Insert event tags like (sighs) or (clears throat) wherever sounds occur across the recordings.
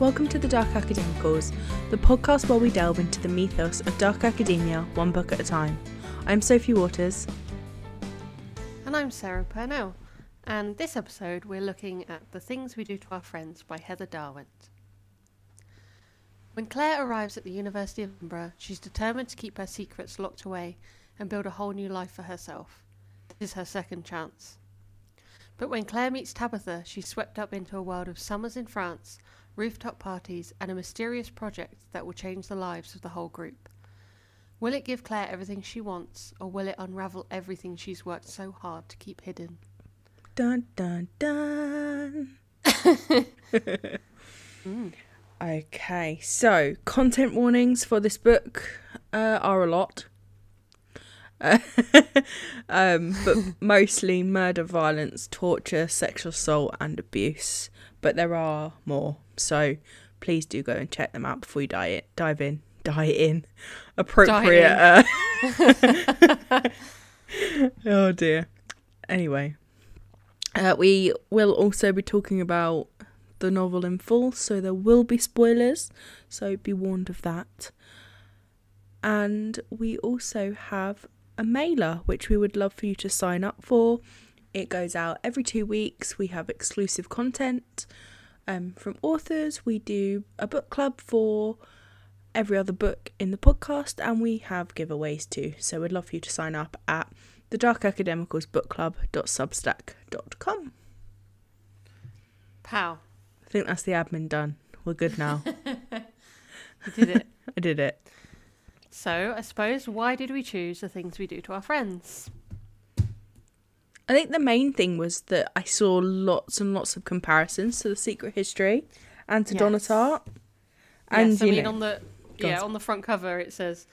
Welcome to the Dark Academicals, the podcast where we delve into the mythos of dark academia one book at a time. I'm Sophie Waters. And I'm Sarah Purnell. And this episode, we're looking at The Things We Do to Our Friends by Heather Darwent. When Clare arrives at the University of Edinburgh, she's determined to keep her secrets locked away and build a whole new life for herself. This is her second chance. But when Clare meets Tabitha, she's swept up into a world of summers in France, rooftop parties, and a mysterious project that will change the lives of the whole group. Will it give Clare everything she wants, or will it unravel everything she's worked so hard to keep hidden? Dun dun dun. (laughs) Mm. Okay, so content warnings for this book uh, are a lot. Uh, (laughs) um, but mostly murder, violence, torture, sexual assault, and abuse. But there are more, so please do go and check them out before you dive dive in. Die in appropriate. Uh, (laughs) oh dear. Anyway, uh, we will also be talking about the novel in full, so there will be spoilers, so be warned of that. And we also have a mailer which we would love for you to sign up for. It goes out every two weeks. We have exclusive content um, from authors. We do a book club for every other book in the podcast, and we have giveaways too. So we'd love for you to sign up at the Dark Academicals Book Club.substack.com. Pow. I think that's the admin done. We're good now. (laughs) You did it. (laughs) I did it. so, I suppose, why did we choose the things we do to our friends? I think the main thing was that I saw lots and lots of comparisons to the Secret History and to Yes. Donna Tartt. And yes, I you mean, know, on the yeah on. on the front cover it says,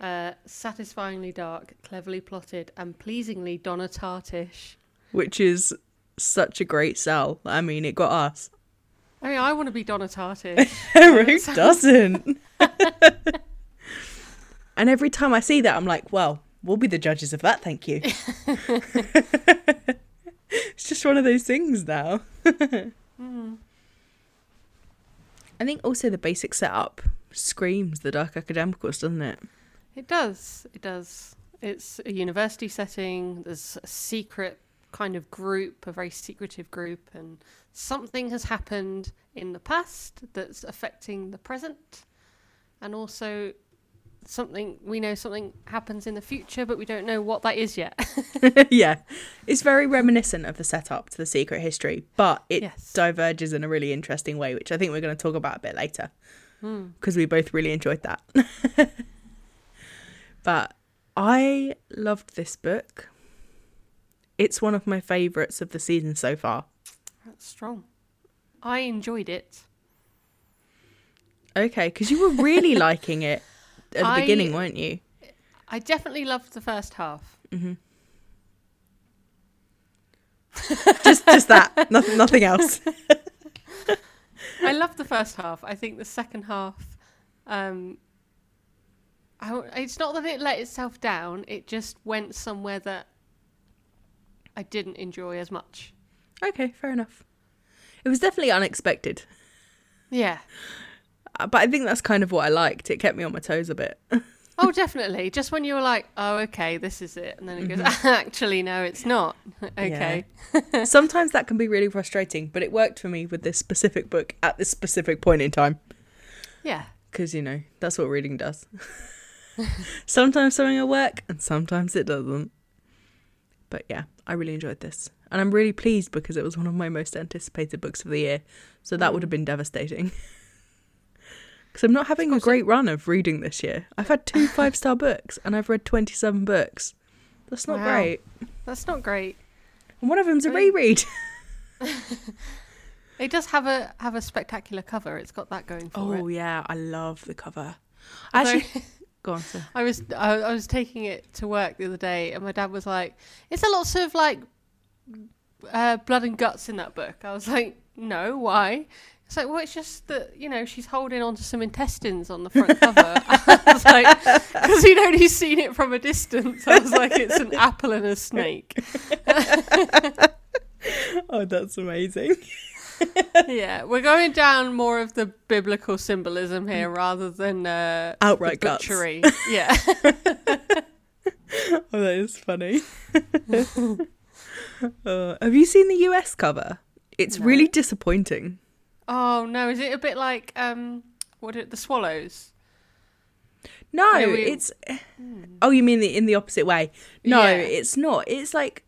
uh, "Satisfyingly dark, cleverly plotted, and pleasingly Donna Tartish." which is such a great sell. I mean, it got us. I mean, I want to be Donna Tartish. (laughs) Who (laughs) doesn't? (laughs) and every time I see that, I'm like, well, we'll be the judges of that. Thank you. (laughs) (laughs) it's just one of those things now. Hmm. (laughs) I think also the basic setup screams the Dark Academicals, doesn't it? It does. It does. It's a university setting. There's a secret kind of group, a very secretive group, and something has happened in the past that's affecting the present, and also something we know something happens in the future, but we don't know what that is yet. (laughs) yeah. It's very reminiscent of the setup to the Secret History, but it Yes. diverges in a really interesting way, which I think we're going to talk about a bit later. Hmm. because we both really enjoyed that. (laughs) but I loved this book. It's one of my favourites of the season so far. That's strong. I enjoyed it. Okay, because you were really (laughs) liking it at the I- beginning, weren't you? I definitely loved the first half. hmm just, just that, (laughs) nothing, nothing else. I loved the first half. I think the second half, um, I, it's not that it let itself down. It just went somewhere that I didn't enjoy as much. Okay, fair enough. It was definitely unexpected, Yeah. But I think that's kind of what I liked. It kept me on my toes a bit. (laughs) Oh, definitely. Just when you were like, "Oh, okay, this is it," and then it goes, mm-hmm. (laughs) "Actually, no, it's not." okay. (laughs) Sometimes that can be really frustrating, but it worked for me with this specific book at this specific point in time. Yeah. because you know that's what reading does. sometimes something will work, and sometimes it doesn't. But yeah, I really enjoyed this, and I'm really pleased because it was one of my most anticipated books of the year. So that would have mm. been devastating. Because I'm not having a great run of reading this year. I've had two (laughs) five star books, and I've read 27 books. That's not Wow. great. That's not great. And one of them's a I mean- reread. (laughs) (laughs) It does have a have a spectacular cover. It's got that going for it. Oh yeah, I love the cover. Although- Actually, go on. Sir. I was I, I was taking it to work the other day, and my dad was like, "It's a lot of like uh, blood and guts in that book?" I was like, "No, why?" It's like, "Well, it's just that you know she's holding onto some intestines on the front cover." (laughs) I was like, "Because he'd only seen it from a distance." I was like, "It's an apple and a snake." (laughs) Oh, that's amazing. (laughs) yeah, we're going down more of the biblical symbolism here rather than uh, Outright the guts. Yeah. Oh, that is funny. uh, have you seen the US cover? It's No. really disappointing. Oh no, is it a bit like um, what are the swallows? No, No, we- it's. Oh, you mean the in the opposite way? No, Yeah. it's not. It's like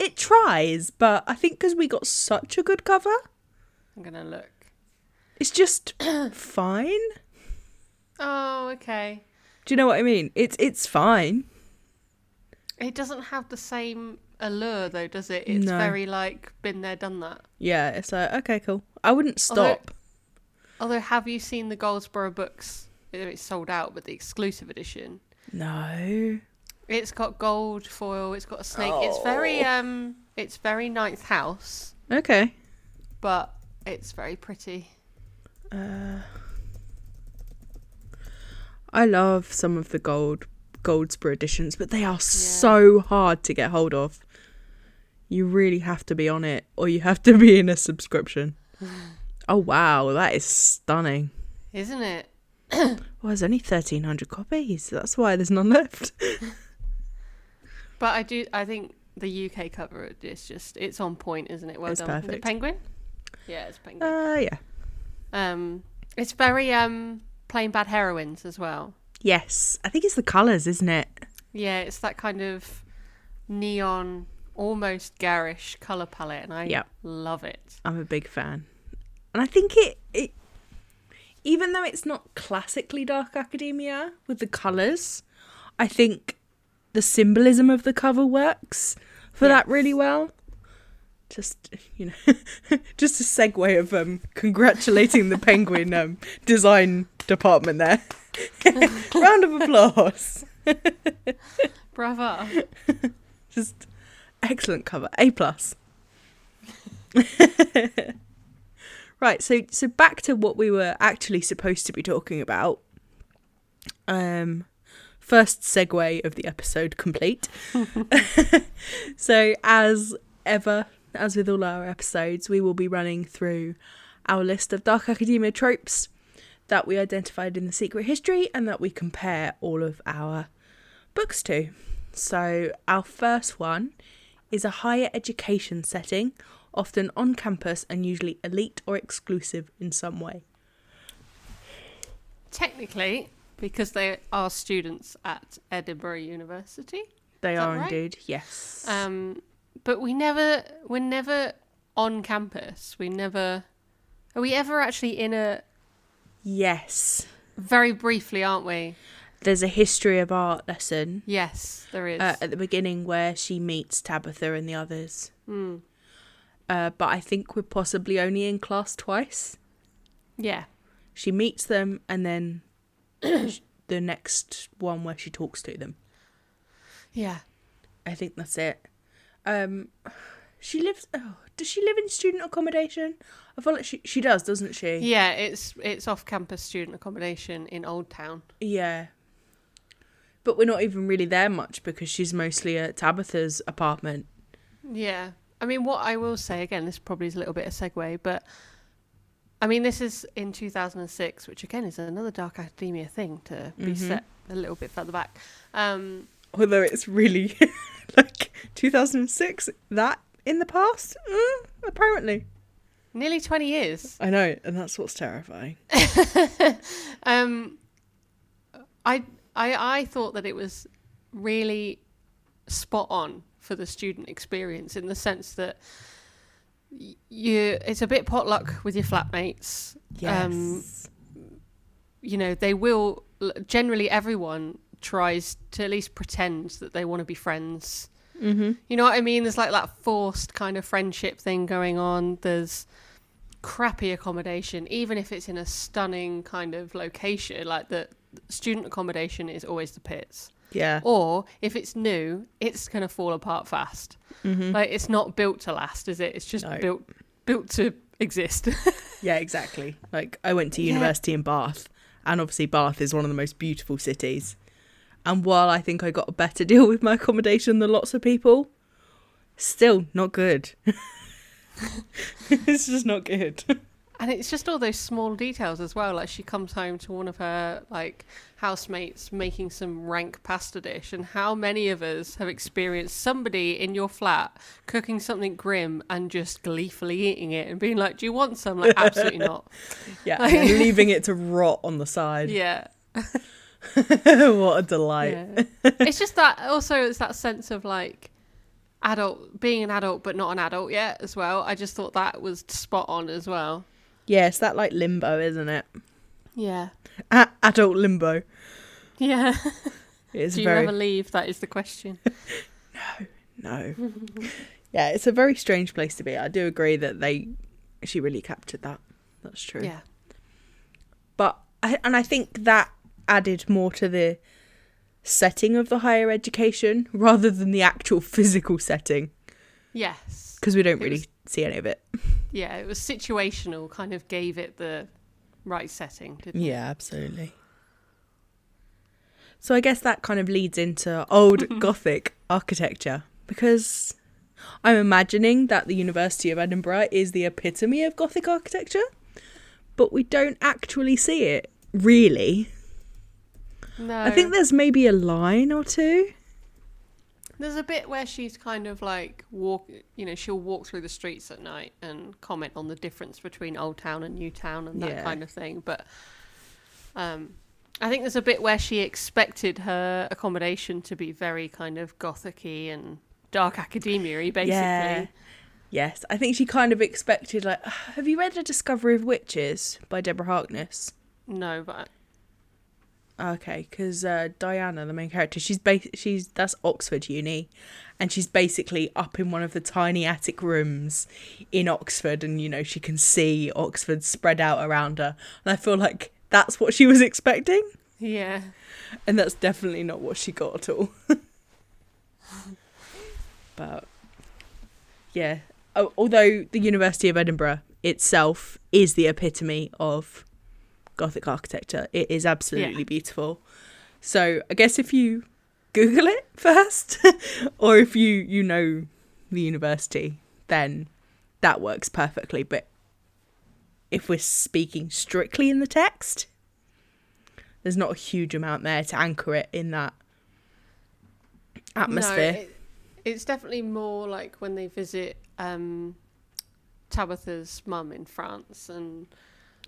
it tries, but I think because we got such a good cover, I'm gonna look. it's just (coughs) fine. Oh, okay. Do you know what I mean? It's it's fine. It doesn't have the same allure though, does it? It's No. very like been there, done that. Yeah, it's like okay, cool. I wouldn't stop. Although, have you seen the Goldsboro books? It's sold out, but the exclusive edition. No. It's got gold foil. It's got a snake. It's very Oh. um. It's very Ninth House, Okay. but it's very pretty. Uh, I love some of the gold Goldsboro editions, but they are so hard to get hold of. You really have to be on it, or you have to be in a subscription. (laughs) oh wow, that is stunning. Isn't it? (coughs) Well, there's only thirteen hundred copies. That's why there's none left. (laughs) But I do. I think the UK cover is just. It's on point, isn't it? Well It's done. Is it penguin? Yeah, it's penguin. Uh, yeah. um, it's very um plain bad heroines as well. Yes, I think it's the colours, isn't it? Yeah, it's that kind of neon, almost garish color palette, and I love it. I'm a big fan, and I think it it even though it's not classically dark academia with the colours, I think the symbolism of the cover works for that really well. Just you know, (laughs) just a segue of um congratulating the penguin um (laughs) design department there. (laughs) Round of applause. Bravo! Just excellent cover. A plus. (laughs) right, so so back to what we were actually supposed to be talking about. Um first segue of the episode complete. (laughs) (laughs) so as ever, as with all our episodes, we will be running through our list of Dark Academia tropes that we identified in the secret history and that we compare all of our books to. So, our first one is a higher education setting, often on campus and usually elite or exclusive in some way. Technically, because they are students at Edinburgh University. They are right? indeed, yes. Um, but we never, we're never on campus. We never. Are we ever actually in a? yes. Very briefly, aren't we? There's a history of art lesson Yes, there is. uh, at the beginning where she meets Tabitha and the others. Hmm. Uh, but I think we're possibly only in class twice. Yeah. She meets them and then (coughs) the next one where she talks to them. Yeah. I think that's it. Um, she lives. Oh, does she live in student accommodation? I feel like she she does, doesn't she? Yeah, it's it's off-campus student accommodation in Old Town. Yeah. But we're not even really there much because she's mostly at Tabitha's apartment. Yeah. I mean, what I will say again, this probably is a little bit of segue, but I mean, this is in 2006, which again is another Dark Academia thing to be Mhm. set a little bit further back. Um, Although it's really (laughs) like 2006, that in the past? Mm, apparently. nearly 20 years. I know, and that's what's terrifying. (laughs) um, I, I, I thought that it was really spot on for the student experience in the sense that you it's a bit potluck with your flatmates. Um, you know, they will generally everyone tries to at least pretend that they want to be friends. mm-hmm. You know what I mean? There's like that forced kind of friendship thing going on. There's crappy accommodation, even if it's in a stunning kind of location. Like the student accommodation is always the pits. Yeah. Or if it's new, it's going to fall apart fast. Mm-hmm. Like it's not built to last, is it? It's just No. built built to exist. (laughs) Yeah, exactly. Like I went to Yeah. university in Bath, and obviously Bath is one of the most beautiful cities. And while I think I got a better deal with my accommodation than lots of people, still not good. (laughs) it's just not good. (laughs) And it's just all those small details as well. Like she comes home to one of her like housemates making some rank pasta dish, and how many of us have experienced somebody in your flat cooking something grim and just gleefully eating it and being like, "Do you want some?" Like, absolutely not. (laughs) Yeah, and leaving it to rot on the side. Yeah, (laughs) what a delight. yeah. it's just that. Also, it's that sense of like adult being an adult but not an adult yet as well. I just thought that was spot on as well. Yeah, it's that like limbo, isn't it? Yeah. A- adult limbo. Yeah. It's Do you very ever leave? That is the question. (laughs) no. No. yeah, it's a very strange place to be. I do agree that they she really captured that. That's true. Yeah. But and I think that added more to the setting of the higher education rather than the actual physical setting Yes. because we don't It really was- see any of it. Yeah, it was situational, kind of gave it the right setting, didn't it? Yeah, absolutely. So I guess that kind of leads into old (laughs) Gothic architecture because I'm imagining that the University of Edinburgh is the epitome of Gothic architecture, but we don't actually see it really. No. I think there's maybe a line or two. There's a bit where she's kind of like walk, you know, she'll walk through the streets at night and comment on the difference between Old Town and New Town and that Yeah. kind of thing. But um, I think there's a bit where she expected her accommodation to be very kind of gothicy and dark academia-y, basically. Yeah. Yes, I think she kind of expected like (sighs) have you read A Discovery of Witches by Deborah Harkness? No, but Okay, because uh, Diana, the main character, she's bas- she's that's Oxford Uni, and she's basically up in one of the tiny attic rooms in Oxford, and you know she can see Oxford spread out around her, and I feel like that's what she was expecting, yeah, and that's definitely not what she got at all. (laughs) but yeah, Al- although the University of Edinburgh itself is the epitome of Gothic architecture, it is absolutely Yeah. beautiful. So I guess if you Google it (laughs) first, (laughs) or if you you know the university, then that works perfectly. But if we're speaking strictly in the text, there's not a huge amount there to anchor it in that atmosphere. No, it, it's definitely more like when they visit um, Tabitha's mum in France, and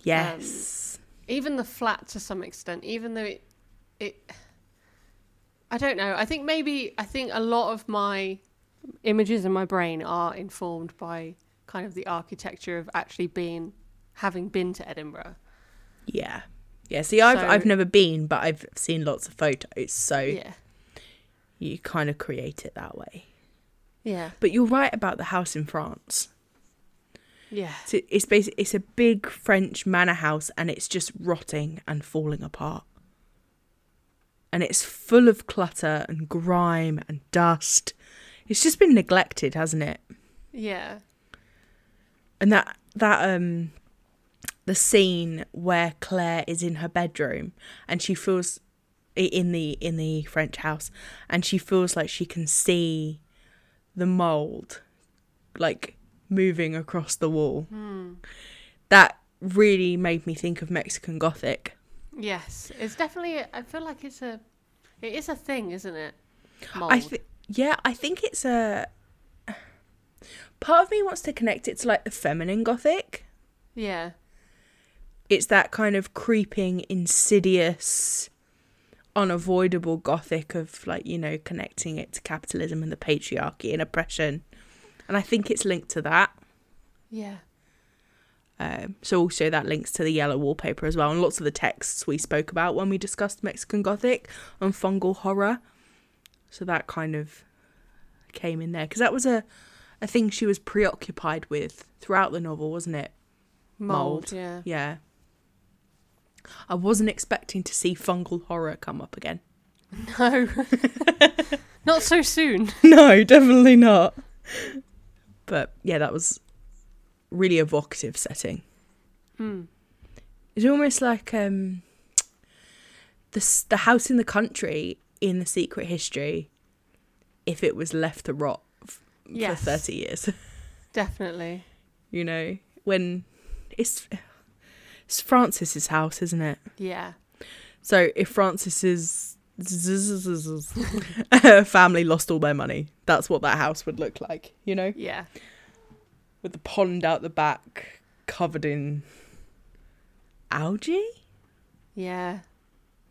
yes. Even the flat to some extent. Even though it, it, I don't know. I think maybe I think a lot of my images in my brain are informed by kind of the architecture of actually being having been to Edinburgh. yeah. Yeah. See, I've So- I've never been, but I've seen lots of photos, so Yeah, you kind of create it that way. yeah, But you're right about the house in France. Yeah. So it's basic. It's a big French manor house, and it's just rotting and falling apart. And it's full of clutter and grime and dust. It's just been neglected, hasn't it? Yeah, And that that um, the scene where Clare is in her bedroom and she feels in the in the French house, and she feels like she can see the mold, like moving across the wall. Hmm. That really made me think of Mexican Gothic. yes. It's definitely. I feel like it's a, it is a thing, isn't it? Mold. I think, yeah, I think it's a. Part of me wants to connect it to like the feminine Gothic. yeah, It's that kind of creeping, insidious, unavoidable Gothic of like you know connecting it to capitalism and the patriarchy and oppression, and I think it's linked to that. yeah. Um, so also that links to the yellow wallpaper as well, and lots of the texts we spoke about when we discussed Mexican Gothic and fungal horror. So that kind of came in there because that was a a thing she was preoccupied with throughout the novel, wasn't it? Mold. Mold. Yeah. Yeah. I wasn't expecting to see fungal horror come up again. (laughs) No. (laughs) Not so soon. no, definitely not. But yeah, that was really evocative setting. Hmm. It's almost like um, the the house in the country in the Secret History, if it was left to rot f- Yes. for thirty years. (laughs) Definitely. You know, when it's it's Francis's house, isn't it? Yeah. So if Francis's (laughs) family lost all their money, that's what that house would look like, you know? Yeah. With the pond out the back covered in algae? Yeah.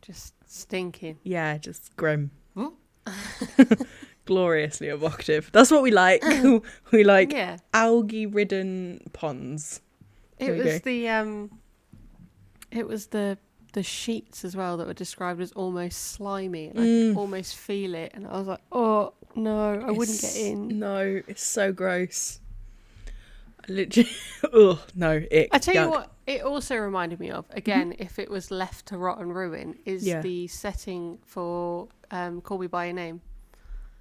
Just stinking. Yeah, just grim. Hmm? (laughs) Gloriously evocative. That's what we like. (laughs) we like yeah. algae ridden ponds. It was go. the um it was the the sheets as well that were described as almost slimy. I Mm. could almost feel it and I was like, Oh no, I wouldn't get in. No, it's so gross. I literally, (laughs) oh no, ick. I tell you what, it also reminded me of again, if it was left to rot and ruin, is Yeah. the setting for um, "Call Me by Your Name."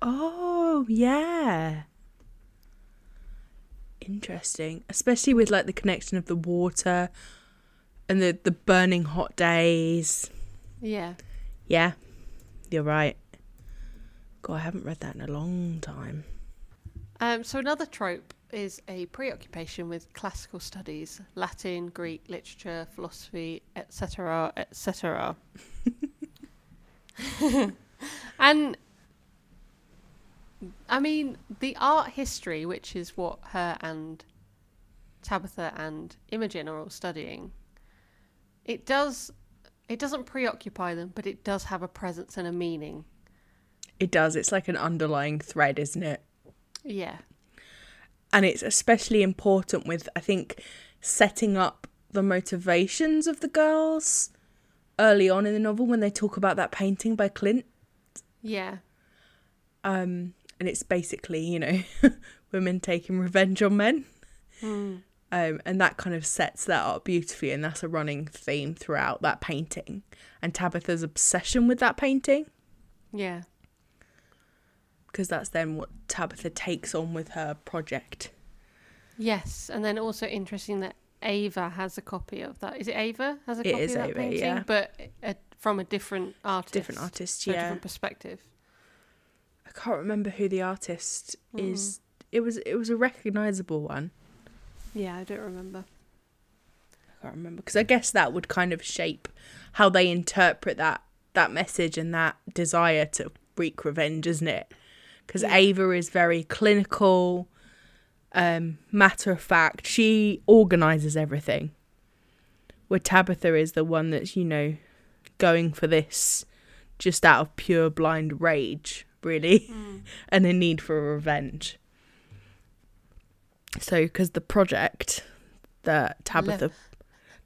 Oh yeah. Interesting, especially with like the connection of the water and the the burning hot days. Yeah, Yeah, you're right. God, I haven't read that in a long time. Um, so another trope is a preoccupation with classical studies, Latin, Greek literature, philosophy, etc., etc. (laughs) and I mean, the art history, which is what her and Tabitha and Imogen are all studying, it does. It doesn't preoccupy them, but it does have a presence and a meaning. It does. It's like an underlying thread, isn't it? Yeah. and it's especially important with i think setting up the motivations of the girls early on in the novel when they talk about that painting by Klimt Yeah. um and it's basically you know (laughs) women taking revenge on men Mm. Um and that kind of sets that up beautifully and that's a running theme throughout that painting and tabitha's obsession with that painting Yeah. because that's then what tabitha takes on with her project Yes, and then also interesting that Ava has a copy of that. Is it Ava has a It copy is of that Ava, painting, yeah. but uh from a different artist, different artist a yeah different perspective. I can't remember who the artist Mm. is. It was it was a recognizable one. Yeah, I don't remember. I can't remember because I guess that would kind of shape how they interpret that that message and that desire to wreak revenge, isn't it? Because Yeah. Ava is very clinical, um, matter of fact. She organizes everything. Where Tabitha is the one that's you know going for this just out of pure blind rage, really. (laughs) and a need for revenge. So, because the project that Tabitha,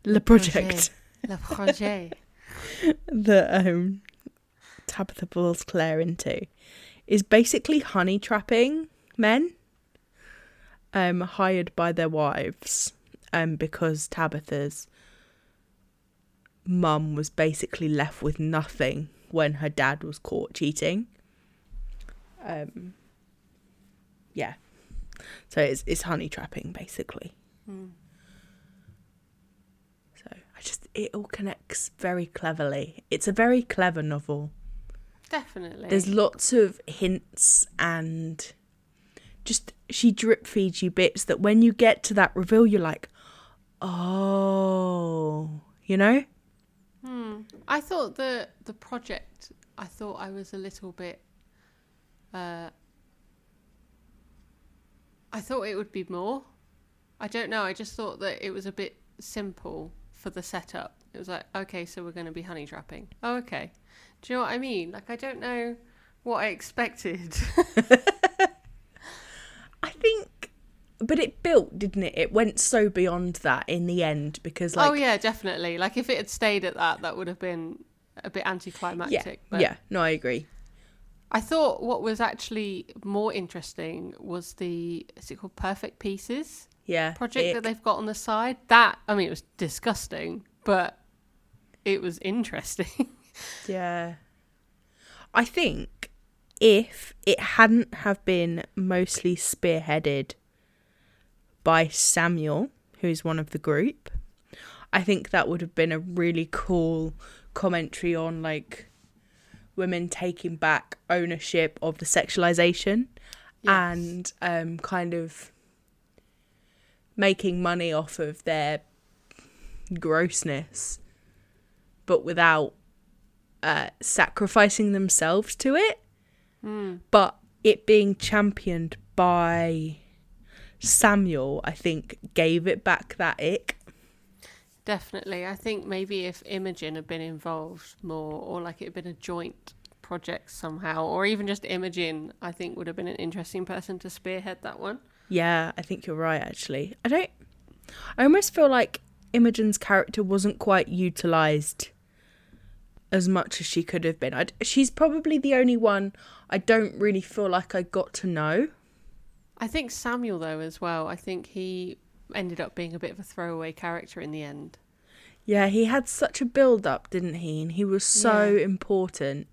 the project Le projet. (laughs) that um, Tabitha pulls Clare into is basically honey trapping men, um, hired by their wives, um, because Tabitha's mum was basically left with nothing when her dad was caught cheating. Um, yeah, so it's it's honey trapping basically. Mm. So I just it all connects very cleverly. It's a very clever novel. Definitely. There's lots of hints and just she drip feeds you bits that when you get to that reveal you're like, "Oh, you know?" Hmm. I thought the the project. I thought I was a little bit. Uh, I thought it would be more. I don't know. I just thought that it was a bit simple for the setup. It was like, okay, so we're going to be honey trapping. Oh, okay. Do you know what I mean? Like, I don't know what I expected. (laughs) I think but it built, didn't it? It went so beyond that in the end because oh, like oh yeah, definitely. Like, if it had stayed at that, that would have been a bit anticlimactic. yeah, but yeah, no, I agree. I thought what was actually more interesting was the is it called Perfect Pieces Yeah. project it- that they've got on the side. That I mean, it was disgusting, but it was interesting. (laughs) Yeah. I think if it hadn't have been mostly spearheaded by Samuel, who's one of the group, I think that would have been a really cool commentary on like women taking back ownership of the sexualization Yes. and um kind of making money off of their grossness, but without uh, sacrificing themselves to it. Mm. But it being championed by Samuel, I think, gave it back that ick. Definitely. I think maybe if Imogen had been involved more, or like it had been a joint project somehow, or even just Imogen, I think would have been an interesting person to spearhead that one. Yeah, I think you're right, actually. I don't. I almost feel like Imogen's character wasn't quite utilized as much as she could have been. I'd, she's probably the only one I don't really feel like I got to know. I think Samuel, though, as well, I think he ended up being a bit of a throwaway character in the end. Yeah, he had such a build up, didn't he? And he was so Yeah. important.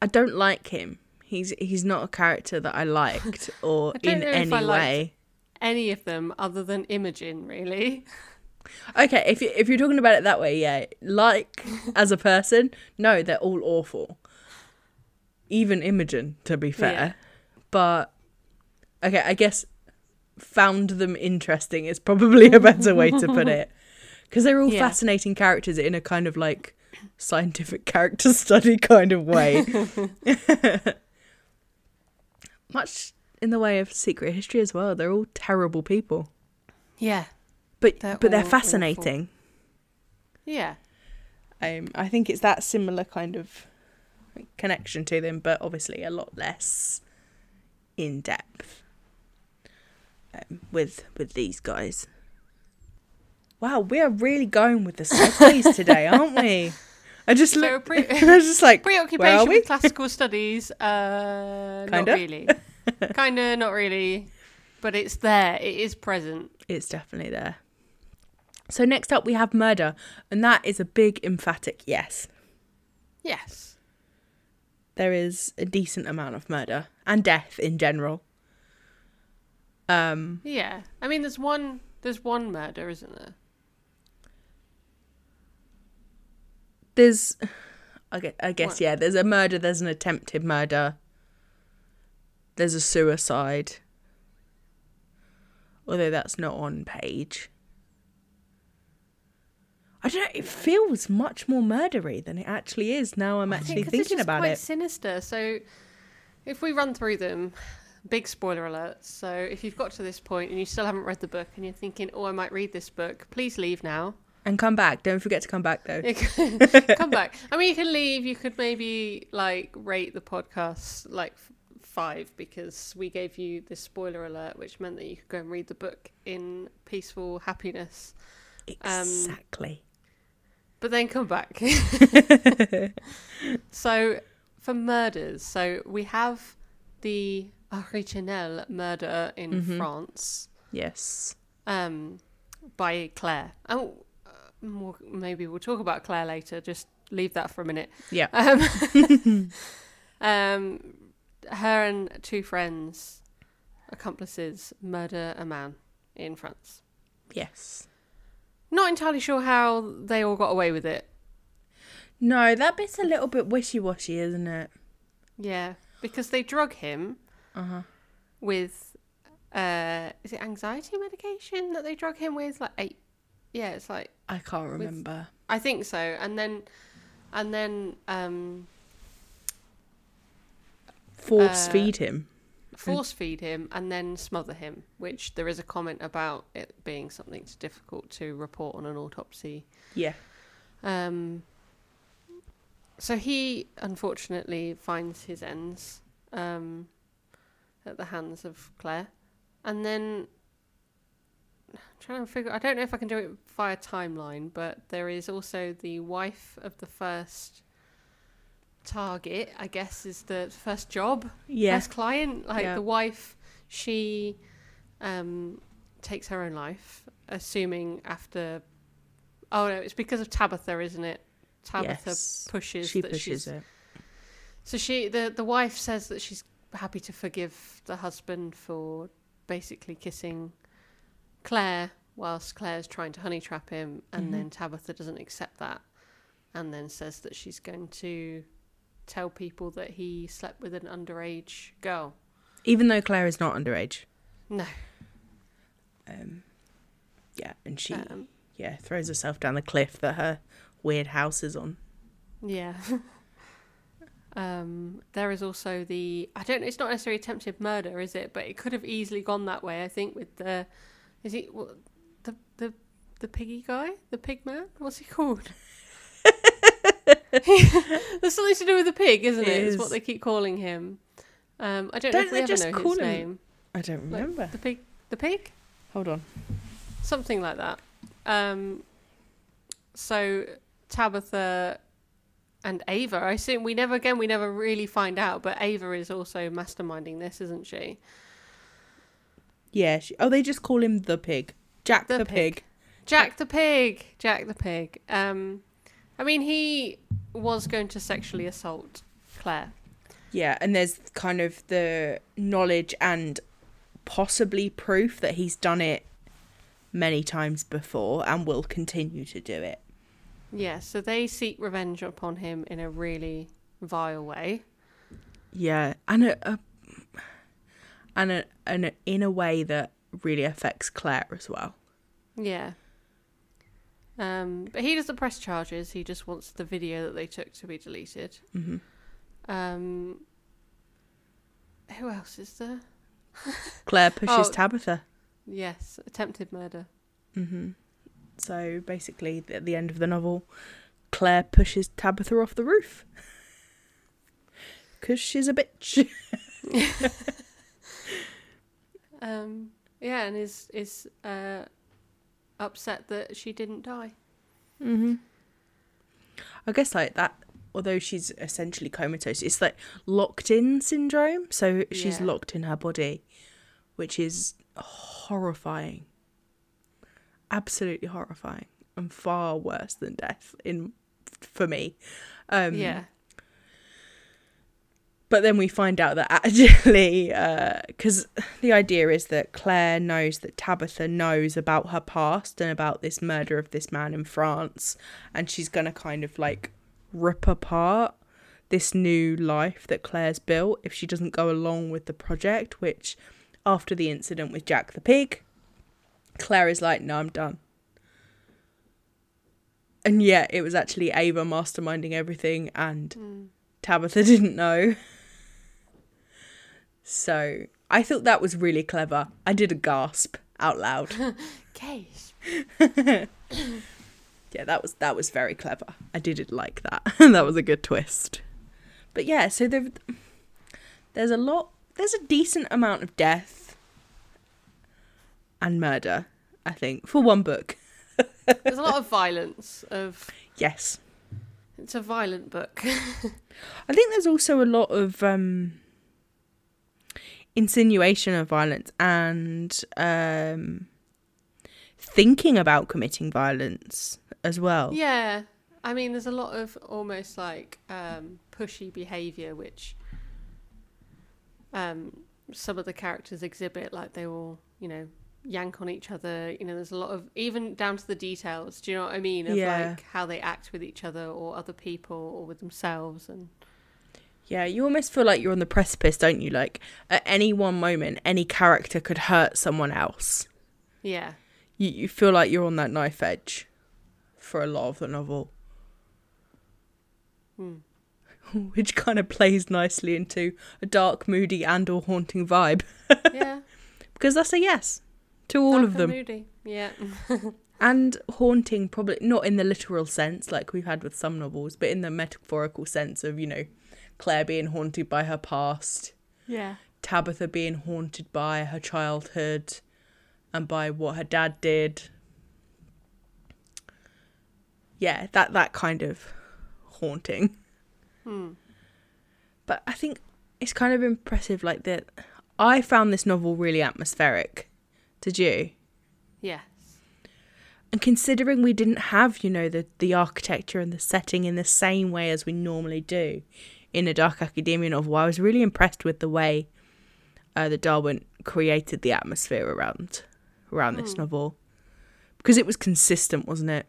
I don't like him. He's he's not a character that I liked (laughs) or I in any way. Any of them other than Imogen, really. Okay, if you, if you're talking about it that way, yeah. Like (laughs) as a person, no, they're all awful. Even Imogen, to be fair. Yeah. But okay, I guess found them interesting is probably a better way to put it. (laughs) Because they're all Yeah. fascinating characters in a kind of like scientific (laughs) character study kind of way. (laughs) Much in the way of secret history as well. They're all terrible people. Yeah. But They're but they're all awful. fascinating. Yeah. Um, I think it's that similar kind of connection to them, but obviously a lot less in depth um, with with these guys. Wow, we are really going with the segues today, aren't we? I just So look. pre- (laughs) I was just like, Preoccupation we? with classical studies, uh, not Kinda? really. Kinda, not really. But it's there. It is present. It's definitely there. So next up, we have murder, and that is a big emphatic yes. Yes. there is a decent amount of murder and death in general. Um, Yeah. I mean, there's one. There's one murder, isn't there? there's, I guess, I guess What? yeah. There's a murder. There's an attempted murder. There's a suicide. Although that's not on page. I don't know. It feels much more murdery than it actually is. Now I'm think actually it's thinking about quite it. Sinister. So, if we run through them, big spoiler alert. So, if you've got to this point and you still haven't read the book and you're thinking, "Oh, I might read this book," please leave now. And come back. Don't forget to come back though. (laughs) Come back. I mean, you can leave. You could maybe like rate the podcast like five because we gave you this spoiler alert, which meant that you could go and read the book in peaceful happiness. Um, exactly. But then come back. (laughs) (laughs) so for murders, so we have the original murder in Mhm. France yes. um, by Clare. Oh, uh, maybe we'll talk about Clare later. Just leave that for a minute. Yeah. Um, (laughs) (laughs) um, her and two friends, accomplices, murder a man in France. Yes. Not entirely sure how they all got away with it. No, that bit's a little bit wishy washy, isn't it? Yeah, because they drug him Uh huh. with, uh, is it anxiety medication that they drug him with? Like eight. Yeah, it's like I can't remember. I think so. And then, and then um, Force uh, feed him. force feed him and then smother him, which there is a comment about it being something that's difficult to report on an autopsy. Yeah. Um, so he unfortunately finds his ends um, at the hands of Clare, and then I'm trying to figure. I don't know if I can do it via timeline, but there is also the wife of the first target. I guess is the first job Yeah. first client like Yeah. the wife she um takes her own life assuming after oh no it's because of tabitha isn't it tabitha yes. pushes She that pushes she's it. so she the the wife says that she's happy to forgive the husband for basically kissing clare whilst clare's trying to honey trap him and Mhm. then tabitha doesn't accept that and then says that she's going to tell people that he slept with an underage girl Even though Clare is not underage. no Um, yeah, and she Um, yeah throws herself down the cliff that her weird houses on. yeah. (laughs) um, there is also the I don't. Know it's not necessarily attempted murder, is it? But it could have easily gone that way. I think with the is it what, the the the piggy guy, the pig man. What's he called? (laughs) There's something to do with the pig, isn't it? It It's what they keep calling him. Um, I don't, know Don't if we they ever just know his him- name. I don't Like, remember. The pig. The pig. Hold on. something like that. Um, so Tabitha and Ava, I assume we never again we never really find out, but Ava is also masterminding this, isn't she? Yeah. She, oh, they just call him the pig. Jack the, The pig. pig. Jack the pig, Jack the pig. Um, I mean, he was going to sexually assault Clare. Yeah, and there's kind of the knowledge and possibly proof that he's done it many times before and will continue to do it. Yeah, so they seek revenge upon him in a really vile way. Yeah, and a, a and a, and a, in a way that really affects Clare as well. Yeah. Um, but he doesn't press charges. He just wants the video that they took to be deleted. hmm Um, who else is there? (laughs) Clare pushes Oh. Tabitha. Yes, attempted murder. hmm So basically, at the end of the novel, Clare pushes Tabitha off the roof (laughs) because she's a bitch. (laughs) Um, yeah, and is is uh, upset that she didn't die. Mm-hmm. I guess like that. Although she's essentially comatose, it's like locked in syndrome. So she's Yeah. locked in her body, which is horrifying. Absolutely horrifying, and far worse than death in for me. Um, yeah, But then we find out that actually, because the idea is that Clare knows that Tabitha knows about her past and about this murder of this man in France, and she's going to kind of like rip apart this new life that Clare's built if she doesn't go along with the project, which after the incident with Jack the Pig, Clare is like, no, I'm done. And yet it was actually Ava masterminding everything, and Mm. Tabitha (laughs) didn't know. So I thought that was really clever. I did a gasp out loud. (laughs) case. (laughs) yeah, that was that was very clever. I did it like that. that was a good twist. But yeah, so there, there's a lot. There's a decent amount of death and murder. I think for one book. (laughs) There's a lot of violence. Of Yes, it's a violent book. (laughs) I think there's also a lot of um, insinuation of violence and um, thinking about committing violence as well. Yeah, I mean, there's a lot of almost like um, pushy behaviour which um, some of the characters exhibit, like they will, you know, yank on each other. You know, there's a lot of even down to the details. Do you know what I mean? Of Yeah. like how they act with each other or other people or with themselves, and Yeah, you almost feel like you're on the precipice, don't you? Like at any one moment, any character could hurt someone else. yeah, You, you feel like you're on that knife edge for a lot of the novel, Hmm. (laughs) which kind of plays nicely into a dark, moody, and/or haunting vibe. (laughs) yeah, Because that's a yes to all Dark of them. Moody. Yeah, (laughs) and haunting probably not in the literal sense like we've had with some novels but in the metaphorical sense of you know clare being haunted by her past yeah, tabitha being haunted by her childhood and by what her dad did yeah that that kind of haunting hmm. but i think it's kind of impressive like that i found this novel really atmospheric did you yeah, And considering we didn't have, you know, the, the architecture and the setting in the same way as we normally do in a Dark Academia novel, I was really impressed with the way uh, that Darwent created the atmosphere around around this Hmm. novel because it was consistent, wasn't it?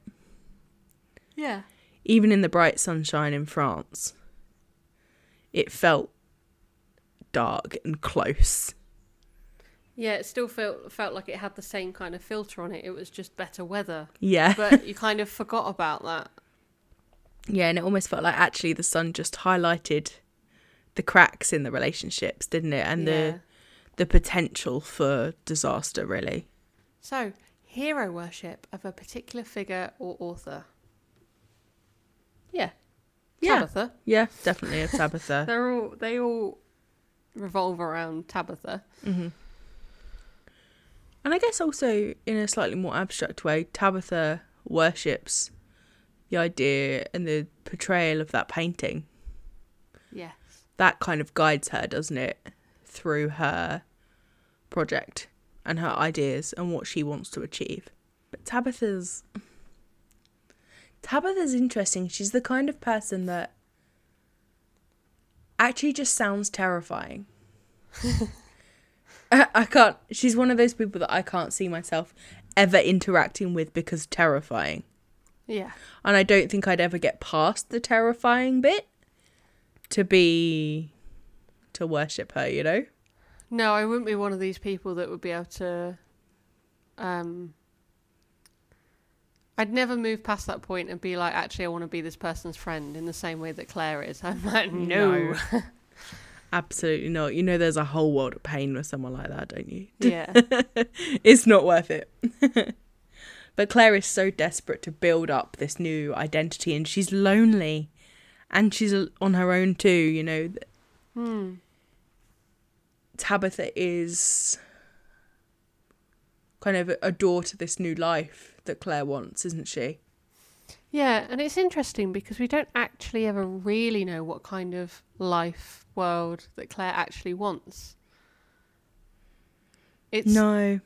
yeah. Even in the bright sunshine in France, it felt dark and close. Yeah, it still felt felt like it had the same kind of filter on it. It was just better weather, Yeah. but you (laughs) kind of forgot about that. Yeah, and it almost felt like actually the sun just highlighted the cracks in the relationships, didn't it? And Yeah. the the potential for disaster, really. So, hero worship of a particular figure or author. Yeah, Yeah. Tabitha. Yeah, definitely a Tabitha. (laughs) They're all they all revolve around Tabitha. hmm And I guess also in a slightly more abstract way, Tabitha worships the idea and the portrayal of that painting. Yes. That kind of guides her, doesn't it? Through her project and her ideas and what she wants to achieve. But Tabitha's Tabitha's interesting. She's the kind of person that actually just sounds terrifying. (laughs) I, I can't. She's one of those people that I can't see myself ever interacting with because terrifying. Yeah. And I don't think I'd ever get past the terrifying bit to be to worship her, you know? No, I wouldn't be one of these people that would be able to. Um, I'd never move past that point and be like, actually, I want to be this person's friend in the same way that Clare is. I'm like, no. No. (laughs) Absolutely not. You know there's a whole world of pain with someone like that, don't you? (laughs) yeah. it's not worth it. (laughs) but Clare is so desperate to build up this new identity and she's lonely and she's on her own too, you know. Hmm. Tabitha is kind of a door to this new life that Clare wants, isn't she? Yeah, and it's interesting because we don't actually ever really know what kind of life world that Clare actually wants. It's No.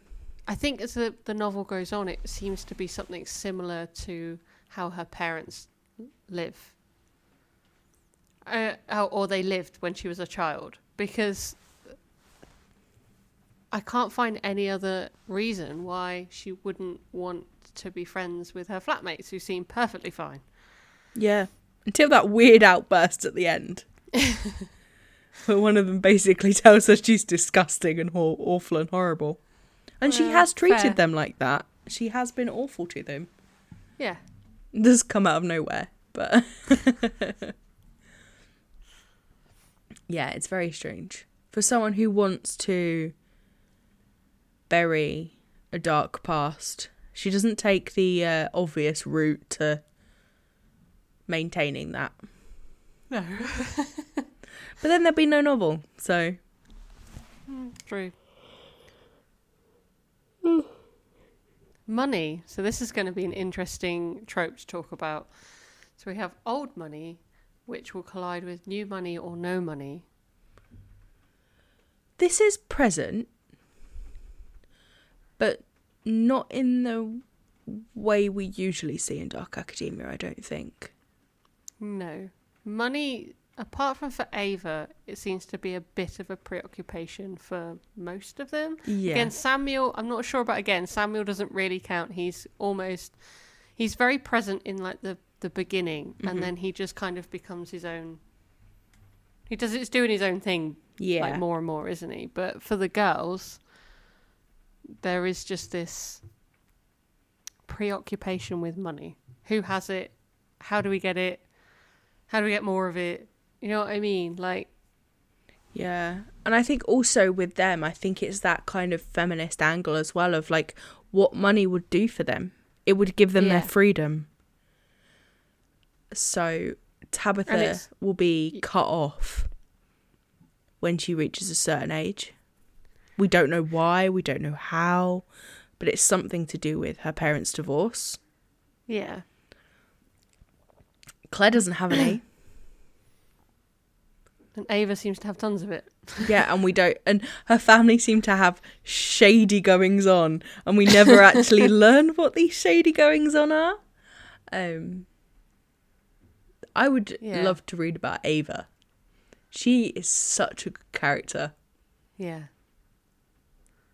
I think as the, the novel goes on, it seems to be something similar to how her parents live. Uh, how, or they lived when she was a child. Because I can't find any other reason why she wouldn't want to be friends with her flatmates who seem perfectly fine. Yeah. Until that weird outburst at the end. (laughs) where one of them basically tells her she's disgusting and aw- awful and horrible. And she has treated fair. them like that. She has been awful to them. Yeah. Does come out of nowhere, but (laughs) yeah, it's very strange for someone who wants to bury a dark past. She doesn't take the uh, obvious route to maintaining that. No. But then there'd be no novel, so True. Money. So this is going to be an interesting trope to talk about. So we have old money, which will collide with new money or no money. this is present, but not in the way we usually see in Dark Academia. I don't think. No. Money, apart from for Ava, it seems to be a bit of a preoccupation for most of them. Yeah. Again, Samuel, I'm not sure about again. Samuel doesn't really count. He's almost he's very present in like the the beginning Mhm. and then he just kind of becomes his own he does it's doing his own thing yeah. like more and more, isn't he? But for the girls there is just this preoccupation with money. Who has it? How do we get it? How do we get more of it? You know what I mean? Like Yeah. And I think also with them, I think it's that kind of feminist angle as well of like what money would do for them. It would give them Yeah. their freedom. So Tabitha will be cut off when she reaches a certain age. We don't know why, we don't know how, but it's something to do with her parents' divorce. yeah. Clare doesn't have any. (clears throat) And Ava seems to have tons of it. Yeah, and we don't. And her family seem to have shady goings on, and we never (laughs) actually learn what these shady goings on are. Um, I would Yeah. love to read about Ava. She is such a good character. Yeah.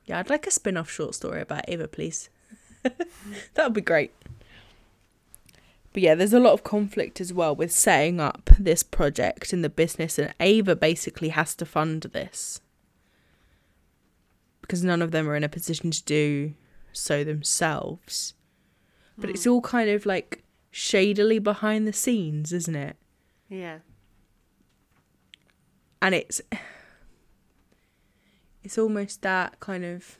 Yeah, I'd like a spin off short story about Ava, please. (laughs) that would be great. But yeah, there's a lot of conflict as well with setting up this project in the business, and Ava basically has to fund this. because none of them are in a position to do so themselves. But it's hmm. all kind of like shadily behind the scenes, isn't it? Yeah. And it's it's almost that kind of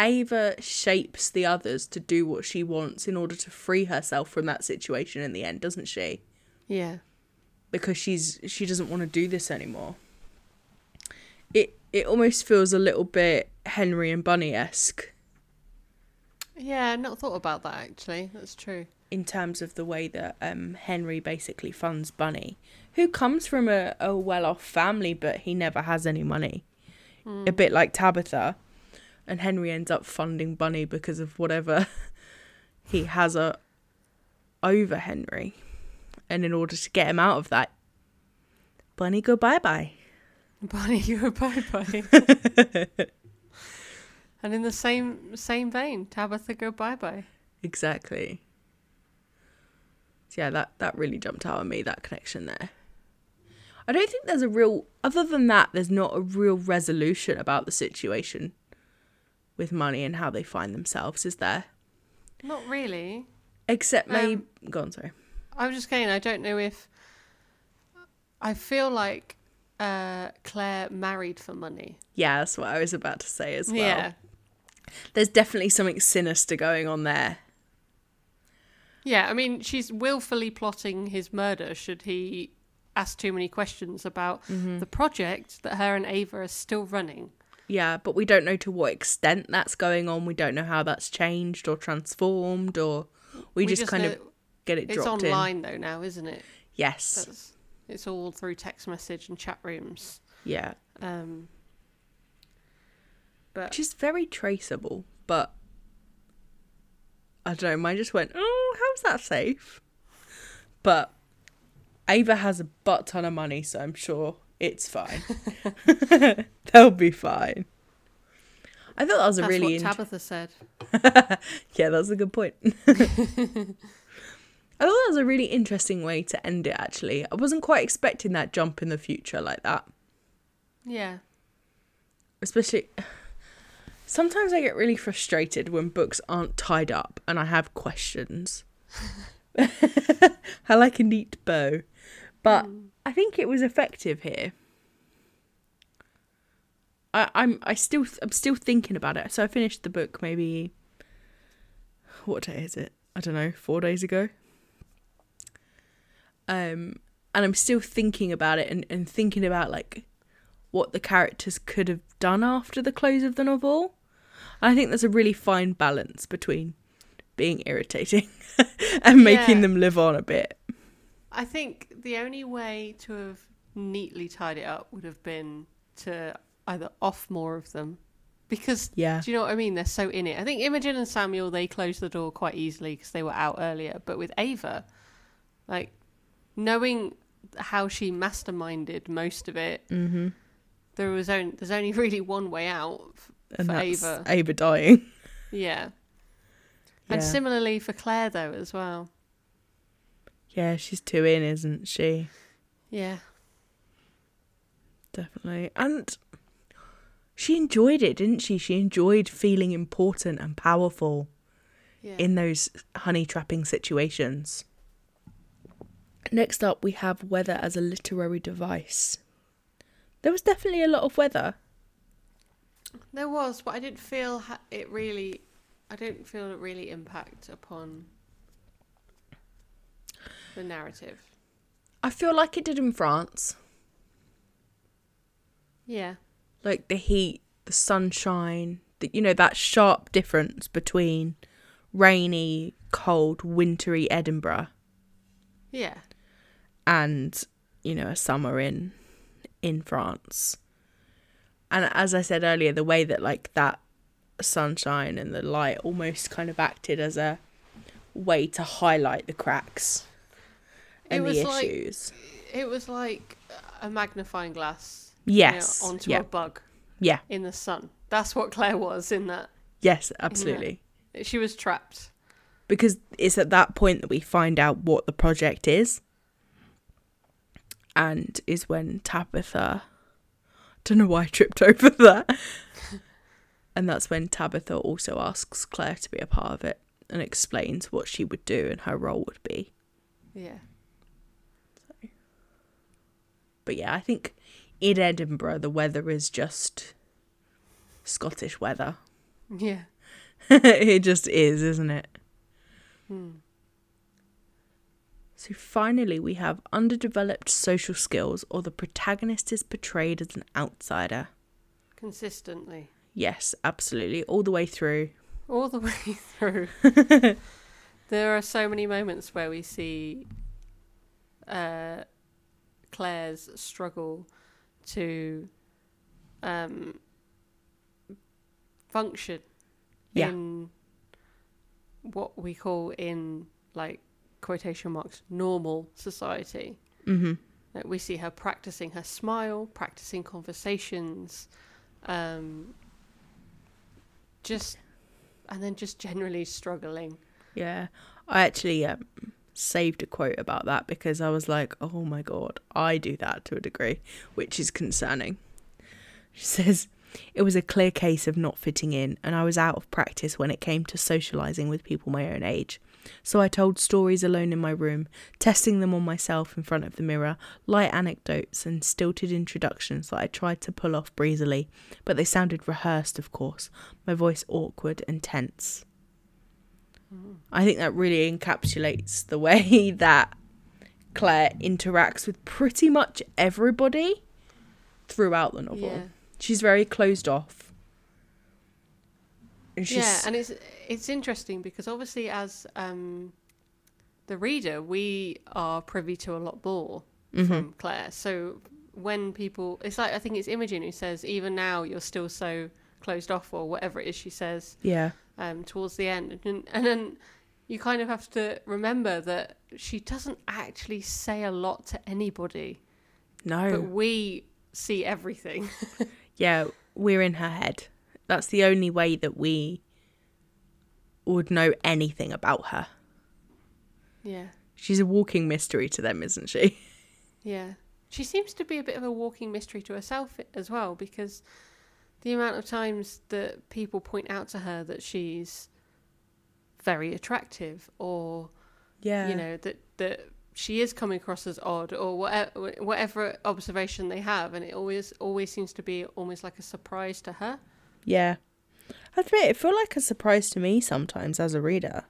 Ava shapes the others to do what she wants in order to free herself from that situation in the end, doesn't she? Yeah. Because she's she doesn't want to do this anymore. It it almost feels a little bit Henry and Bunny esque Yeah, not thought about that actually. That's true. in terms of the way that um, Henry basically funds Bunny, who comes from a, a well off family, but he never has any money. A bit like Tabitha. And Henry ends up funding Bunny because of whatever (laughs) he has a, over Henry. And in order to get him out of that, Bunny go bye bye. (laughs) Bunny, you're bye bye. (laughs) and in the same same vein, Tabitha go bye bye. Exactly. So yeah, that, that really jumped out at me, that connection there. I don't think there's a real, other than that, there's not a real resolution about the situation with money and how they find themselves, is there? Not really. Except maybe, Um, go on, sorry. I'm just saying, I don't know if. I feel like uh, Clare married for money. Yeah, that's what I was about to say as well. Yeah. There's definitely something sinister going on there. Yeah, I mean, she's willfully plotting his murder should he ask too many questions about the project that her and Ava are still running. Yeah, but we don't know to what extent that's going on. We don't know how that's changed or transformed or we, just, kind of get it It's dropped in. online though now, isn't it? Yes. That's, it's all through text message and chat rooms. Yeah. Um, but which is very traceable, but I don't know. Mine just went, oh, how's that safe? But Ava has a butt ton of money, so I'm sure it's fine. (laughs) They'll be fine. I thought that was a that's really what int- Tabitha said. (laughs) yeah, that's a good point. (laughs) I thought that was a really interesting way to end it. Actually, I wasn't quite expecting that jump in the future like that. Yeah. especially (sighs) sometimes I get really frustrated when books aren't tied up and I have questions. I like a neat bow, but I think it was effective here. I, I'm I still I'm still thinking about it. So I finished the book maybe what day is it? I don't know, four days ago. Um, and I'm still thinking about it and, and thinking about like what the characters could have done after the close of the novel. I think there's a really fine balance between being irritating (laughs) and making Yeah. them live on a bit. I think the only way to have neatly tied it up would have been to either off more of them. Because, Yeah. do you know what I mean? They're so in it. I think Imogen and Samuel, they closed the door quite easily because they were out earlier. But with Ava, like, knowing how she masterminded most of it, Mm-hmm. there was only, there's only (laughs) really one way out f- And for Ava. Ava dying. Yeah. (laughs) Yeah. And similarly for Clare, though, as well. Yeah, she's too in, isn't she? Yeah. Definitely. And she enjoyed it, didn't she? She enjoyed feeling important and powerful Yeah. in those honey trapping situations. Next up, we have weather as a literary device. There was definitely a lot of weather. There was, but I didn't feel it really. I didn't feel it really impact upon the narrative. I feel like it did in France. Yeah, Like the heat, the sunshine, the, you know, that sharp difference between rainy, cold, wintry Edinburgh yeah, and, you know, a summer in in France. And as I said earlier, the way that like that sunshine and the light almost kind of acted as a way to highlight the cracks and the like- issues. it was like a magnifying glass. you know, yes. onto yeah. a bug Yeah. in the sun. That's what Clare was in that. Yes, absolutely. She was trapped. because it's at that point that we find out what the project is and is when tabitha don't know why i tripped (laughs) over that (laughs) And that's when Tabitha also asks Clare to be a part of it and explains what she would do and her role would be. Yeah. But yeah, I think in Edinburgh the weather is just Scottish weather. (laughs) Yeah. it just is, isn't it? Hmm. So finally, we have underdeveloped social skills, or the protagonist is portrayed as an outsider. Consistently. Yes, absolutely, all the way through. All the (laughs) way through. (laughs) there are so many moments where we see uh, Clare's struggle to um, function Yeah. in what we call in like quotation marks normal society. hmm Like we see her practicing her smile, practicing conversations, um, just and then just generally struggling. Yeah, I actually um, saved a quote about that because I was like, oh my god, I do that to a degree, which is concerning. She says, It was a clear case of not fitting in, and I was out of practice when it came to socialising with people my own age. So I told stories alone in my room, testing them on myself in front of the mirror, light anecdotes and stilted introductions that I tried to pull off breezily, but they sounded rehearsed, of course, my voice awkward and tense. I think that really encapsulates the way (laughs) that Clare interacts with pretty much everybody throughout the novel. Yeah. She's very closed off. And she's, Yeah, and it's it's interesting because obviously as um, the reader, we are privy to a lot more Mm-hmm. from Clare. So when people, it's like I think it's Imogen who says, even now you're still so closed off, or whatever it is she says yeah, um, towards the end, and, and then you kind of have to remember that she doesn't actually say a lot to anybody, no, but we see everything. (laughs) yeah, we're in her head. That's the only way that we would know anything about her. yeah. She's a walking mystery to them, isn't she? (laughs) Yeah. She seems to be a bit of a walking mystery to herself as well because the amount of times that people point out to her that she's very attractive or Yeah, you know that that she is coming across as odd or whatever whatever observation they have and it always always seems to be almost like a surprise to her. yeah. I admit, it feel like a surprise to me sometimes as a reader.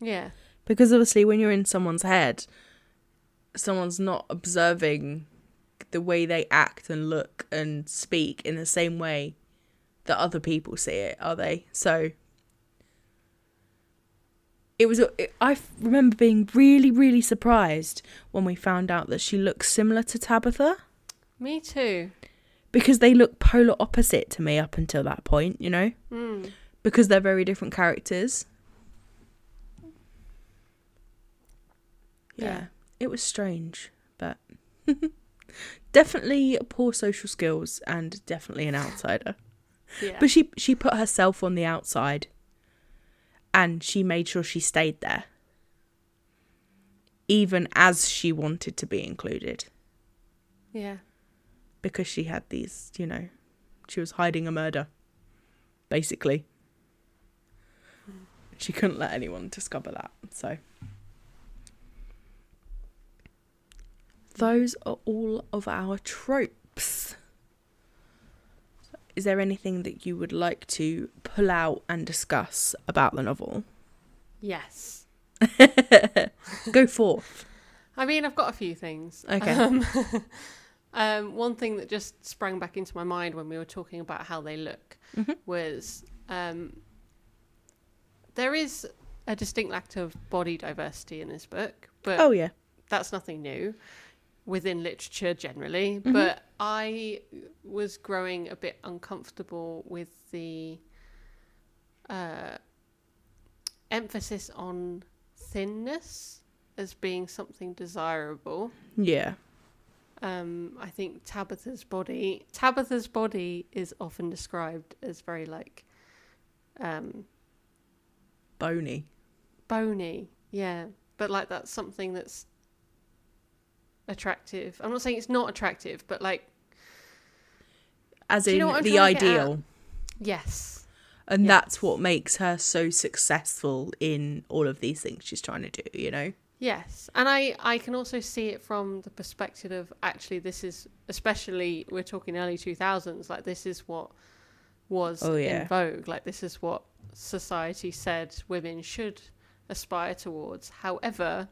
Yeah. Because obviously, when you're in someone's head, someone's not observing the way they act and look and speak in the same way that other people see it, are they? So it was. it- I remember being really, really surprised when we found out that she looks similar to Tabitha Me too. because they look polar opposite to me up until that point. You know, Mm. because they're very different characters. Yeah. yeah, it was strange, but (laughs) definitely poor social skills and definitely an outsider. Yeah. But she she put herself on the outside, and she made sure she stayed there, even as she wanted to be included, yeah. because she had these, you know, she was hiding a murder, basically. Hmm. She couldn't let anyone discover that, so. Those are all of our tropes. Is there anything that you would like to pull out and discuss about the novel? Yes. (laughs) Go forth. I mean, I've got a few things. Okay. Um, (laughs) um, one thing that just sprang back into my mind when we were talking about how they look Mhm. was um, there is a distinct lack of body diversity in this book, but Oh yeah. that's nothing new within literature generally. Mhm. But I was growing a bit uncomfortable with the uh, emphasis on thinness as being something desirable. Yeah. Um, I think Tabitha's body, Tabitha's body is often described as very like um, Bony. bony, yeah, but like that's something that's attractive. I'm not saying it's not attractive, but like As Do you in know the trying to get at? ideal. Yes. And Yes. that's what makes her so successful in all of these things she's trying to do, you know? Yes, and I I can also see it from the perspective of actually this is especially we're talking early two thousands like this is what was Oh, yeah. in vogue like this is what society said women should aspire towards. However,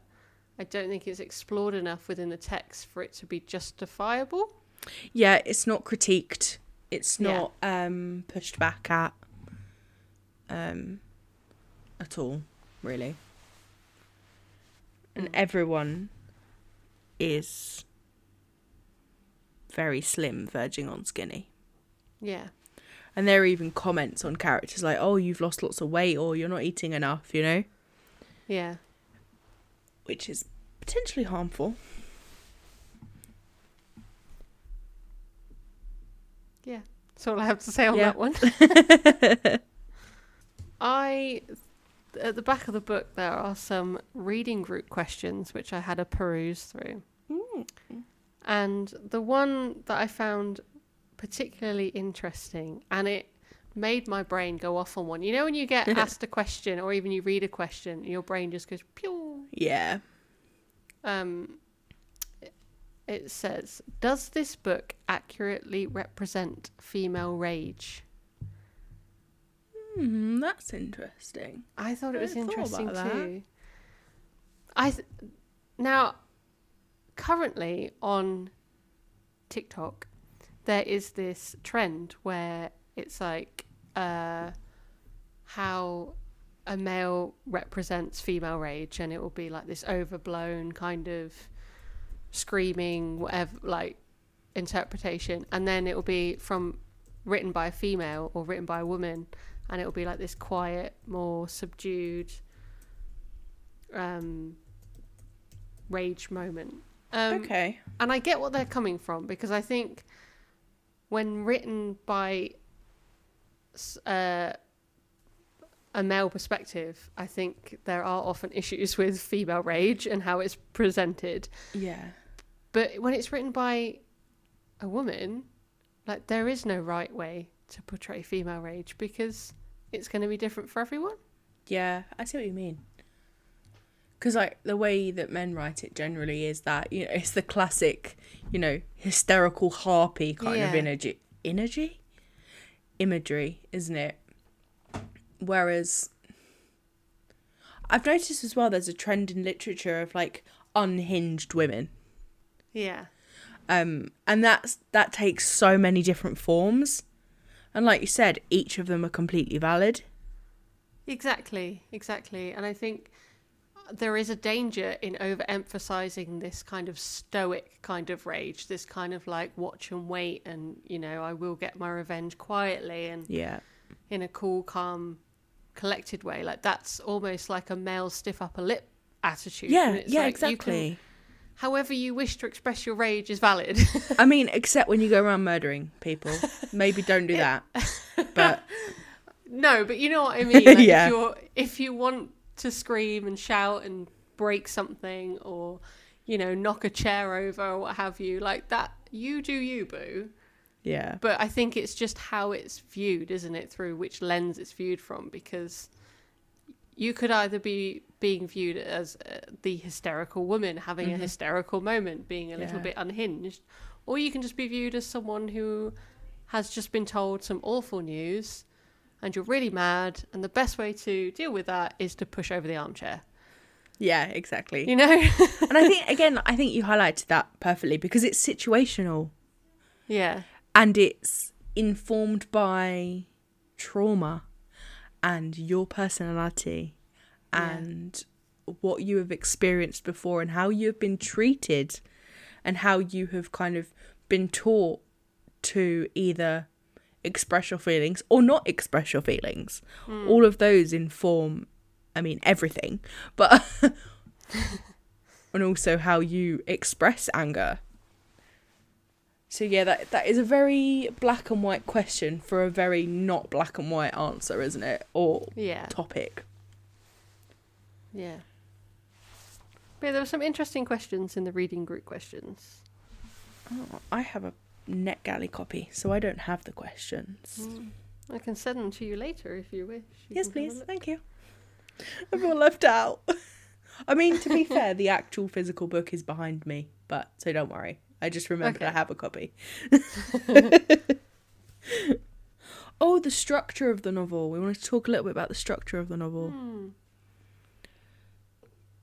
I don't think it's explored enough within the text for it to be justifiable. Yeah, it's not critiqued. It's Yeah. not um pushed back at um at all, really. And Mm. everyone is very slim, verging on skinny. Yeah, And there are even comments on characters like, "Oh, you've lost lots of weight," or "You're not eating enough," you know, yeah, which is potentially harmful. yeah. That's all I have to say on Yeah. that one. (laughs) I at the back of the book there are some reading group questions which I had a peruse through. Mm. And the one that I found particularly interesting and it made my brain go off on one. You know when you get (laughs) asked a question or even you read a question, your brain just goes pew. Yeah. Um it- says, "Does this book accurately represent female rage?" Hmm, that's interesting. I thought it was interesting too. I th- now currently on TikTok there is this trend where it's like uh, how a male represents female rage, and it will be like this overblown kind of screaming, whatever, like interpretation, and then it will be from written by a female or written by a woman, and it will be like this quiet, more subdued um, rage moment. Um, okay. and I get what they're coming from because I think when written by uh, a male perspective, I think there are often issues with female rage and how it's presented. Yeah. But when it's written by a woman, like there is no right way to portray female rage because it's going to be different for everyone. Yeah, I see what you mean. Because like the way that men write it generally is that you know it's the classic, you know, hysterical harpy kind of energy, energy, imagery, isn't it? Whereas I've noticed as well, there's a trend in literature of like unhinged women, Yeah. um, and that's that takes so many different forms, and like you said, each of them are completely valid. Exactly, exactly. And I think there is a danger in overemphasizing this kind of stoic kind of rage, this kind of like watch and wait and, you know, I will get my revenge quietly and Yeah, in a cool, calm, collected way. Like that's almost like a male stiff upper lip attitude. yeah, it's yeah, like you can- exactly. however you wish to express your rage is valid. (laughs) I mean, (laughs) except when you go around murdering people. Maybe don't do that. (laughs) But No, but you know what I mean. Like Yeah. If you're if you want to scream and shout and break something or you know knock a chair over or what have you, like that, you do you, boo. Yeah, But I think it's just how it's viewed, isn't it? Through which lens it's viewed from, because you could either be being viewed as uh, the hysterical woman having a hysterical moment, being a little Mm-hmm. Yeah. bit unhinged, or you can just be viewed as someone who has just been told some awful news and you're really mad, and the best way to deal with that is to push over the armchair. yeah, exactly. You know? And I think (laughs) again, I think you highlighted that perfectly because it's situational yeah. And it's informed by trauma and your personality Yeah. and what you have experienced before and how you have been treated and how you have kind of been taught to either express your feelings or not express your feelings. Hmm. All of those inform, I mean, everything, but (laughs) (laughs) and also how you express anger. So yeah, that that is a very black and white question for a very not black and white answer, isn't it? Or Yeah. topic. Yeah. But there were some interesting questions in the reading group questions. Oh, I have a NetGalley copy, so I don't have the questions. Hmm. I can send them to you later if you wish. You Yes, can have a please. Thank you. (laughs) I feel left out. (laughs) I mean, to be (laughs) fair, the actual physical book is behind me, but so don't worry. I just remembered I have a copy. (laughs) oh, the structure of the novel. We want to talk a little bit about the structure of the novel. Hmm.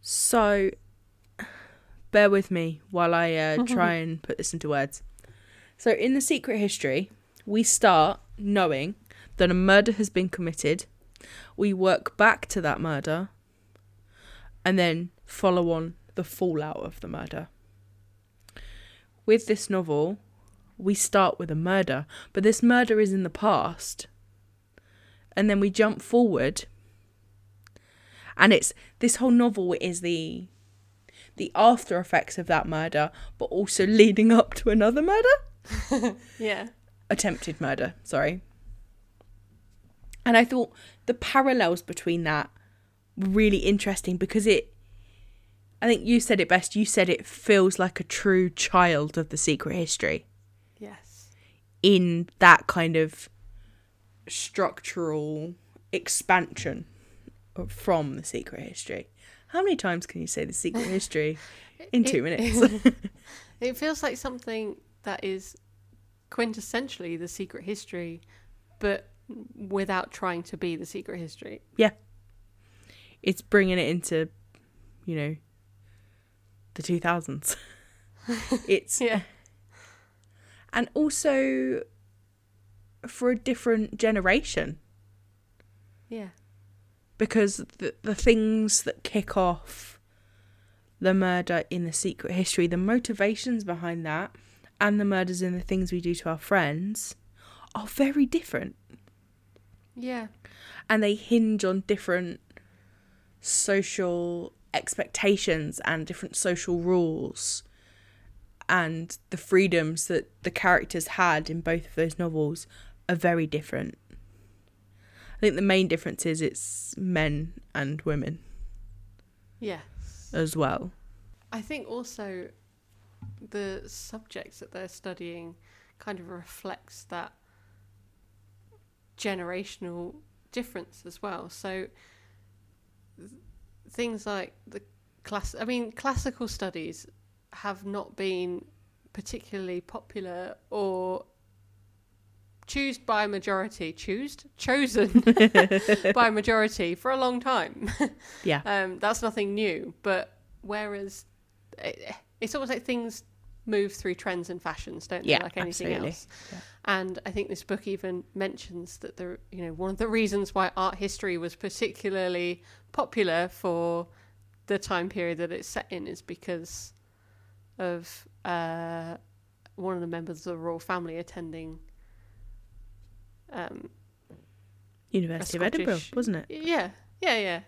So, bear with me while I uh, (laughs) try and put this into words. So, in the secret history, we start knowing that a murder has been committed. We work back to that murder and then follow on the fallout of the murder. With this novel, we start with a murder, but this murder is in the past. And then we jump forward and it's this whole novel is the the after effects of that murder but also leading up to another murder (laughs) Yeah. attempted murder sorry and i thought the parallels between that were really interesting because it i think you said it best you said it feels like a true child of the secret history Yes. in that kind of structural expansion from the secret history. How many times can you say the secret history in two (laughs) It- minutes? (laughs) (laughs) It feels like something that is quintessentially the secret history, but without trying to be the secret history. Yeah. It's bringing it into, you know, the 2000s. (laughs) it's Yeah. and also for a different generation Yeah. because the the things that kick off the murder in the secret history, the motivations behind that, and the murders and the things we do to our friends are very different, Yeah. and they hinge on different social expectations and different social rules. And the freedoms that the characters had in both of those novels are very different. I think the main difference is it's men and women Yes. as well. I think also the subjects that they're studying kind of reflects that generational difference as well. So things like the class I mean classical studies have not been particularly popular or choosed by a majority chosen (laughs) by a majority for a long time Yeah. (laughs) um, that's nothing new. But whereas it, it's almost like things move through trends and fashions, don't they? Like anything absolutely. else. Yeah. And I think this book even mentions that the you know one of the reasons why art history was particularly popular for the time period that it's set in is because of uh, one of the members of the royal family attending. Um, University of a Edinburgh, wasn't it? yeah, yeah, yeah.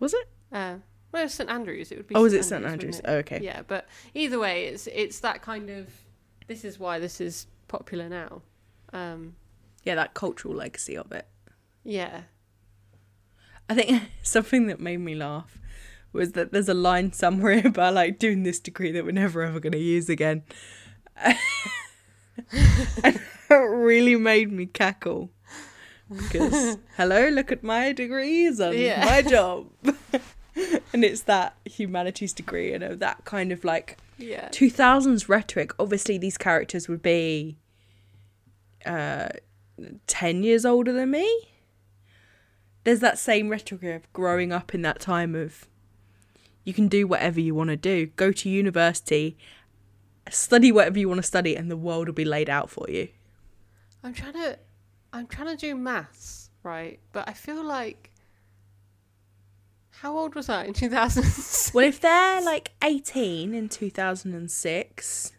Was it? Uh, well, St Andrews. It would be. Oh, St it St Andrews? wouldn't Oh, okay. Yeah, but either way, it's it's that kind of. This is why this is popular now. Um, Yeah, that cultural legacy of it. yeah. I think (laughs) something that made me laugh was that there's a line somewhere (laughs) about like doing this degree that we're never ever going to use again. (laughs) and it really made me cackle because hello, look at my degrees and Yeah. my job. (laughs) and it's that humanities degree, you know, that kind of like Yeah. 2000s rhetoric. Obviously, these characters would be uh, 10 years older than me. There's that same rhetoric of growing up in that time of you can do whatever you want to do, go to university, study whatever you want to study, and the world will be laid out for you. I'm trying to, I'm trying to do maths right, but I feel like. How old was I in 2000? Well, if they're like 18 in 2006,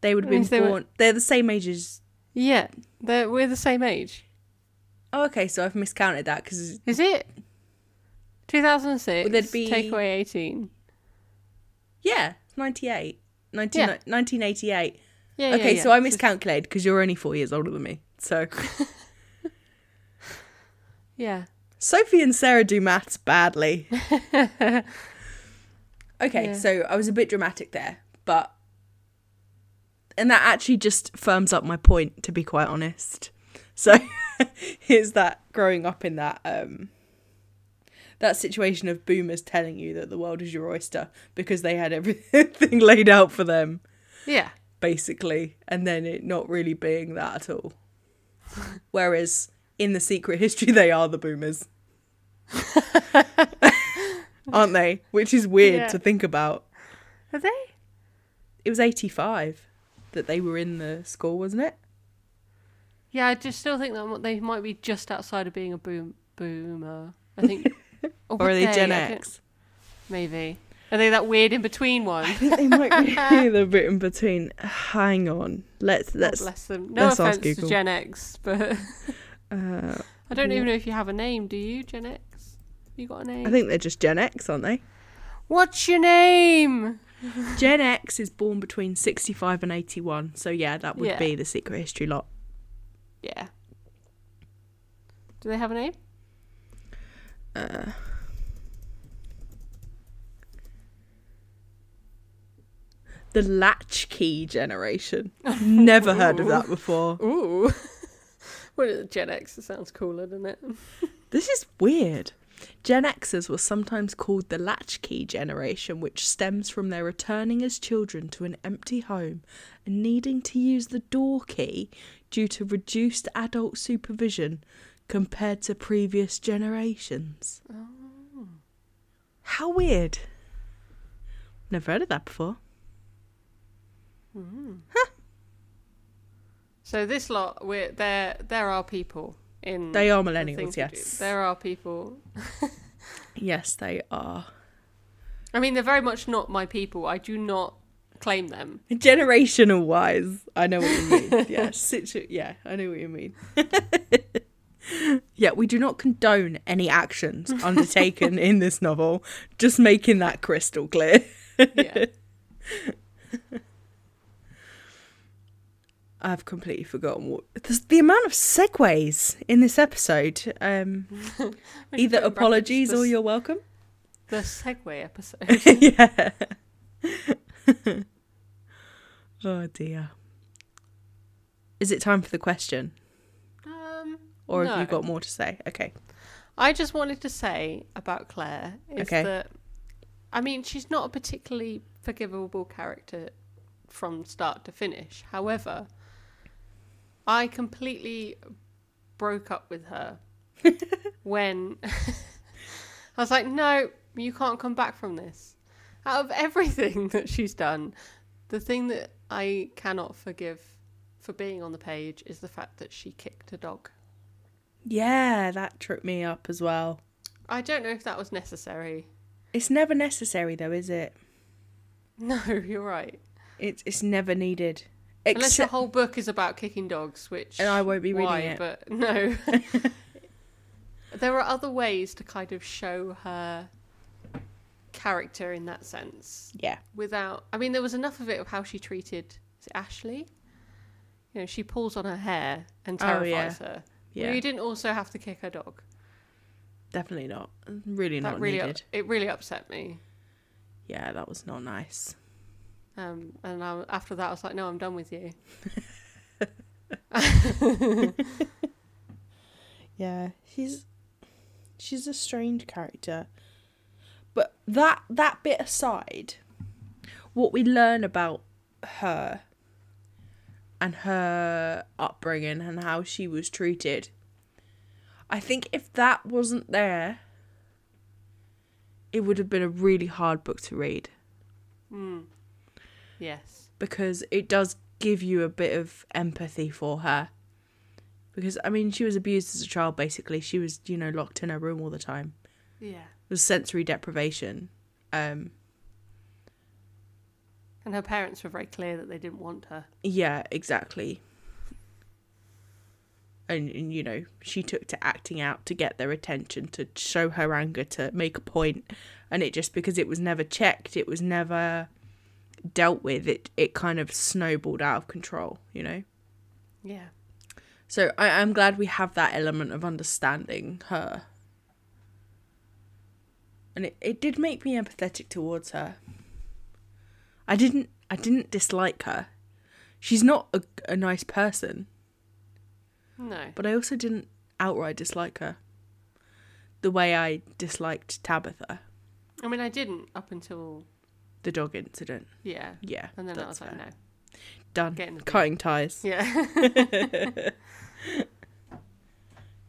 they would have been they born. They're the same age as. yeah, they're, we're the same age. Oh, okay, so I've miscounted that because Is it? 2006. Well, there'd be- Take away 18. Yeah, 98. 19, Yeah. 1988. Yeah. okay, yeah, so. I miscalculated because you're only four years older than me. So (laughs) Yeah. Sophie and Sarah do maths badly. (laughs) okay, Yeah. so I was a bit dramatic there, but. And that actually just firms up my point, to be quite honest. So (laughs) here's that growing up in that um that situation of boomers telling you that the world is your oyster because they had everything (laughs) laid out for them Yeah. basically and then it not really being that at all whereas in the secret history they are the boomers (laughs) aren't they which is weird Yeah. to think about Are they? it was 85 that they were in the school wasn't it Yeah, I just still think that they might be just outside of being a boom boomer. I think. (laughs) or would are they gen x Maybe. Are they that weird in between one? I think they might be (laughs) the bit in between. Hang on. Let's let's. bless them. No let's ask offense to Google. Gen X, but Uh, I don't even know if you have a name. Do you, Gen X? You got a name? I think they're just Gen X, aren't they? What's your name? (laughs) Gen X is born between sixty-five and eighty-one, so yeah, that would Yeah. be the Secret History lot. Yeah. Do they have a name? Uh, the latchkey generation. I've (laughs) never heard of that before. Ooh. (laughs) well, Gen X sounds cooler, doesn't it? This is weird. Gen Xers were sometimes called the latchkey generation, which stems from their returning as children to an empty home and needing to use the door key due to reduced adult supervision compared to previous generations. Oh. How weird. Never heard of that before. Hmm. Huh? So this lot, we're there. There are people in. They are millennials, do. yes. There are people. Yes, they are. I mean, they're very much not my people. I do not claim them. (laughs) Generational wise, I know what you mean. (laughs) yeah, situ- yeah, I know what you mean. (laughs) yeah, we do not condone any actions undertaken in this novel. Just making that crystal clear. Yeah. I've completely forgotten what there's the amount of segues in this episode. Um, (laughs) either should put in brackets apologies the, or you're welcome. the segue episode. (laughs) (laughs) yeah. oh dear. Is it time for the question, um, or have you got more to say? Okay. I just wanted to say about Clare is Okay. that I mean she's not a particularly forgivable character from start to finish. However, I completely broke up with her (laughs) when (laughs) I was like, "No, you can't come back from this." Out of everything (laughs) that she's done, the thing that I cannot forgive for being on the page is the fact that she kicked a dog. Yeah, that tripped me up as well. I don't know if that was necessary. It's never necessary though, is it? No, you're right. It's it's never needed. Unless the whole book is about kicking dogs, which And I won't be reading why, it. But no, (laughs) there are other ways to kind of show her character in that sense yeah, without. I mean, there was enough of it of how she treated Ashley. You know, she pulls on her hair and Oh, yeah. terrifies her. yeah, You didn't also have to kick her dog. definitely not. Really That not really, up, needed. it really upset me. Yeah, that was not nice. Um, and I, after that, I was like, no, I'm done with you. (laughs) Yeah, she's she's a strange character. But that that bit aside, what we learn about her and her upbringing and how she was treated. I think if that wasn't there, it would have been a really hard book to read Mm. Yes. because it does give you a bit of empathy for her. Because I mean, she was abused as a child. Basically, she was you know locked in her room all the time. Yeah. It was sensory deprivation. Um, And her parents were very clear that they didn't want her. yeah, exactly. And, and you know, she took to acting out to get their attention, to show her anger, to make a point, and it just because it was never checked, it was never dealt with. It it kind of snowballed out of control. You know. Yeah. So I, I'm glad we have that element of understanding her. And it, it did make me empathetic towards her. I didn't I didn't dislike her. She's not a, a nice person. No. but I also didn't outright dislike her. The way I disliked Tabitha, I mean, I didn't up until the dog incident. yeah, Yeah, and then I that's was like, no, done. get in the. Cutting ties. yeah, (laughs)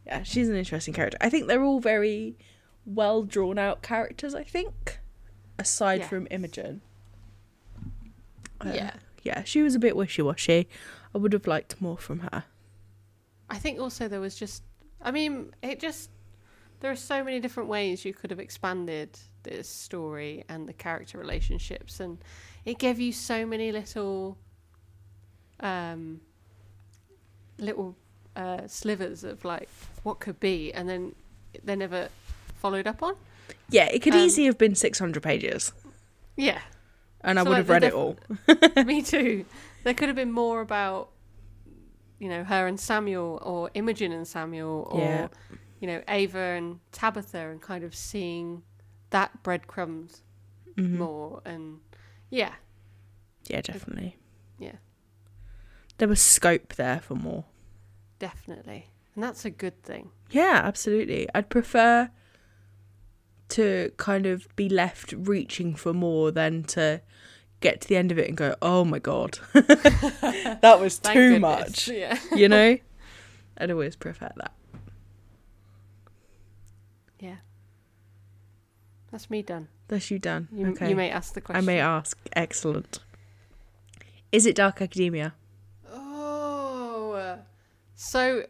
Yeah, she's an interesting character. I think they're all very well drawn out characters. I think, aside Yeah. from Imogen. Uh, yeah. yeah, she was a bit wishy washy. I would have liked more from her. I think also there was just, I mean, it just there are so many different ways you could have expanded this story and the character relationships, and it gave you so many little, um, little uh, slivers of like what could be, and then they never followed up on. Yeah, it could Um, easily have been six hundred pages, Yeah, and I would like, have read it all. (laughs) (laughs) me too. There could have been more about, you know, her and Samuel, or Imogen and Samuel, or Yeah. You know, Ava and Tabitha, and kind of seeing that breadcrumbs Mhm. more. And yeah, Yeah, definitely. yeah, There was scope there for more. definitely, and that's a good thing. Yeah, absolutely. I'd prefer to kind of be left reaching for more than to get to the end of it and go, "Oh my god, (laughs) that was (laughs) too goodness. much." Yeah, You know, (laughs) I'd always prefer that. Yeah. That's me done. That's you done. You, okay. you may ask the question. I may ask. Excellent. Is it Dark Academia? Oh, so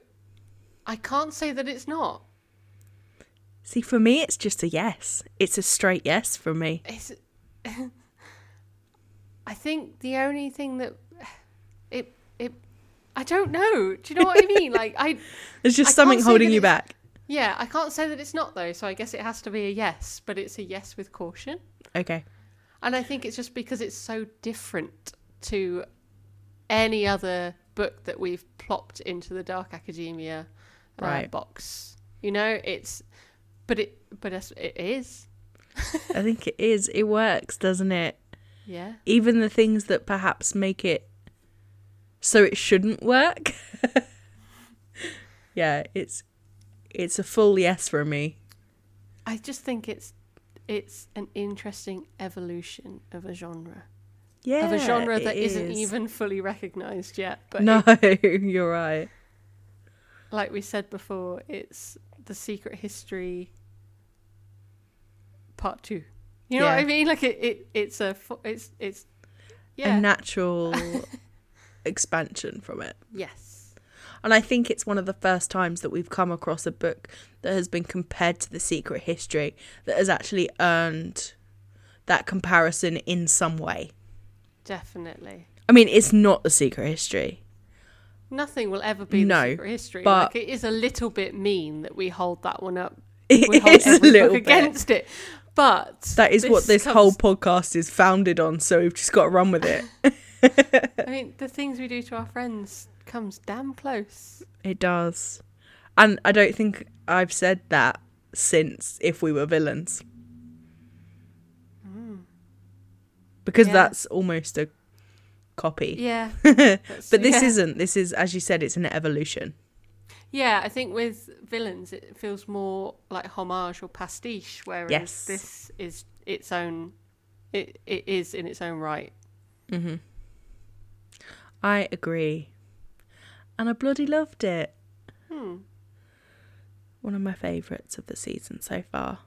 I can't say that it's not. See, for me, it's just a yes. It's a straight yes from me. It's, (laughs) I think the only thing that (sighs) it it I don't know. Do you know what I mean? Like I (laughs) There's just I something holding you back. Yeah, I can't say that it's not though. So I guess it has to be a yes, but it's a yes with caution. Okay. And I think it's just because it's so different to any other book that we've plopped into the Dark Academia uh, Right. box. You know, it's but it but it is. (laughs) I think it is. It works, doesn't it? Yeah. Even the things that perhaps make it so it shouldn't work. (laughs) yeah, it's it's a full yes from me. I just think it's it's an interesting evolution of a genre. Yeah. of a genre that isn't even fully recognized yet. But No, it- (laughs) you're right. like we said before, it's the secret history part two. You know what I mean? Like it, it it's a it's it's yeah A natural (laughs) expansion from it. yes And I think it's one of the first times that we've come across a book that has been compared to The Secret History that has actually earned that comparison in some way. definitely. I mean, it's not The Secret History. Nothing will ever be No, the secret history. but- like it is a little bit mean that we hold that one up. (laughs) It We hold a every little book bit. against it. But That is what this comes- whole podcast is founded on, so we've just got to run with it. (laughs) I mean, the things we do to our friends comes damn close. It does. And I don't think I've said that since If We Were Villains. Because Yeah. that's almost a copy. Yeah. (laughs) but this yeah. isn't. This is, as you said, it's an evolution. Yeah, I think with villains, it feels more like homage or pastiche, whereas Yes. this is its own. It it is in its own right. hmm I agree. And I bloody loved it. Hmm. One of my favourites of the season so far.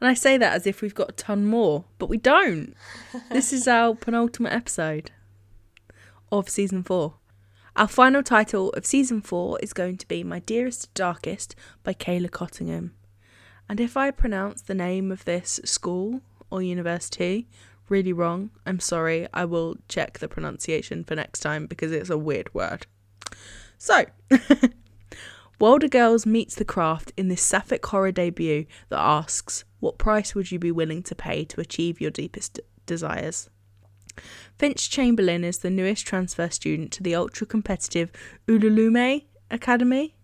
And I say that as if we've got a ton more, but we don't. (laughs) this is our penultimate episode of season four. Our final title of season four is going to be My Dearest Darkest by Kayla Cottingham. And if I pronounce the name of this school or university really wrong, I'm sorry. I will check the pronunciation for next time because it's a weird word. So, (laughs) Wilder Girls meets the craft in this sapphic horror debut that asks, What price would you be willing to pay to achieve your deepest d- desires? Finch Chamberlain is the newest transfer student to the ultra competitive Ulalume Academy,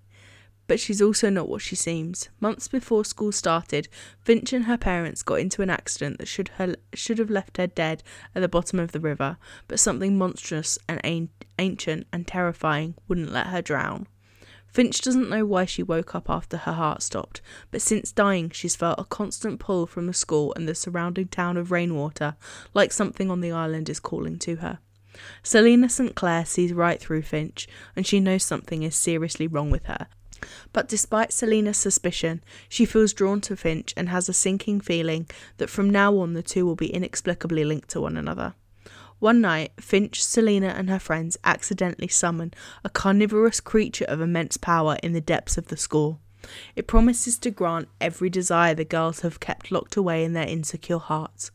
but she's also not what she seems. Months before school started, Finch and her parents got into an accident that should her, should have left her dead at the bottom of the river, but something monstrous and an- ancient and terrifying wouldn't let her drown. Finch doesn't know why she woke up after her heart stopped, but since dying, she's felt a constant pull from the school and the surrounding town of Rainwater, like something on the island is calling to her. Selina St. Clair sees right through Finch, and she knows something is seriously wrong with her. But despite Selina's suspicion, she feels drawn to Finch and has a sinking feeling that from now on the two will be inexplicably linked to one another. One night, Finch, Selina, and her friends accidentally summon a carnivorous creature of immense power in the depths of the school. It promises to grant every desire the girls have kept locked away in their insecure hearts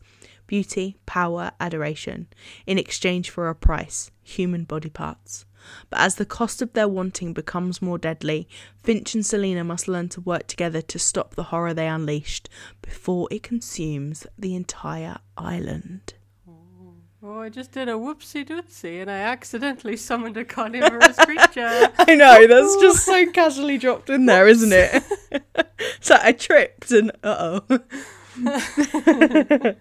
beauty, power, adoration, in exchange for a price human body parts. But as the cost of their wanting becomes more deadly, Finch and Selina must learn to work together to stop the horror they unleashed before it consumes the entire island. Oh, I just did a whoopsie doopsie and I accidentally summoned a carnivorous (laughs) creature. I know, that's just so casually dropped in there, isn't it? (laughs) so I tripped and uh oh. (laughs)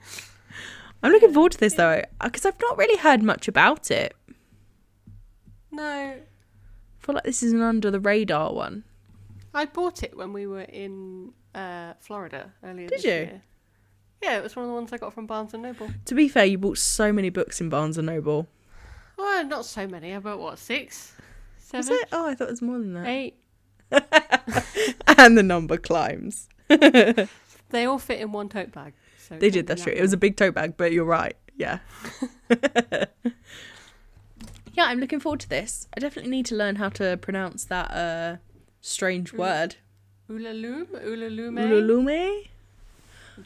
I'm looking forward to this though, because I've not really heard much about it. No, I feel like this is an under the radar one. I bought it when we were in uh, Florida earlier Did this you? year. Yeah, it was one of the ones I got from Barnes and Noble. To be fair, you bought so many books in Barnes and Noble. Well, not so many. I bought what six, Was seven, it? Oh, I thought it was more than that. eight. (laughs) and the number climbs. (laughs) They all fit in one tote bag. So They did, that's that true. It was a big tote bag, but you're right. Yeah. (laughs) yeah, I'm looking forward to this. I definitely need to learn how to pronounce that uh strange Mm. word. Ulaloom, Ulaloom. Ululume?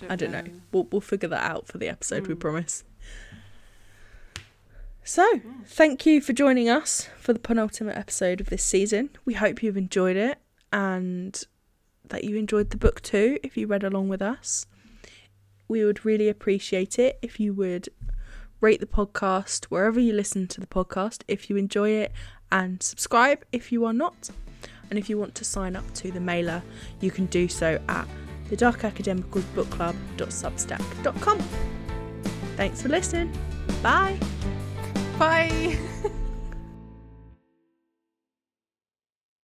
I don't know. We'll, we'll figure that out for the episode, we Mm. promise. So, thank you for joining us for the penultimate episode of this season. We hope you've enjoyed it and that you enjoyed the book too, if you read along with us. We would really appreciate it if you would rate the podcast wherever you listen to the podcast if you enjoy it and subscribe if you are not. And if you want to sign up to the mailer, you can do so at the Dark Academicals Book Club.substack.com. Thanks for listening. Bye. Bye. (laughs)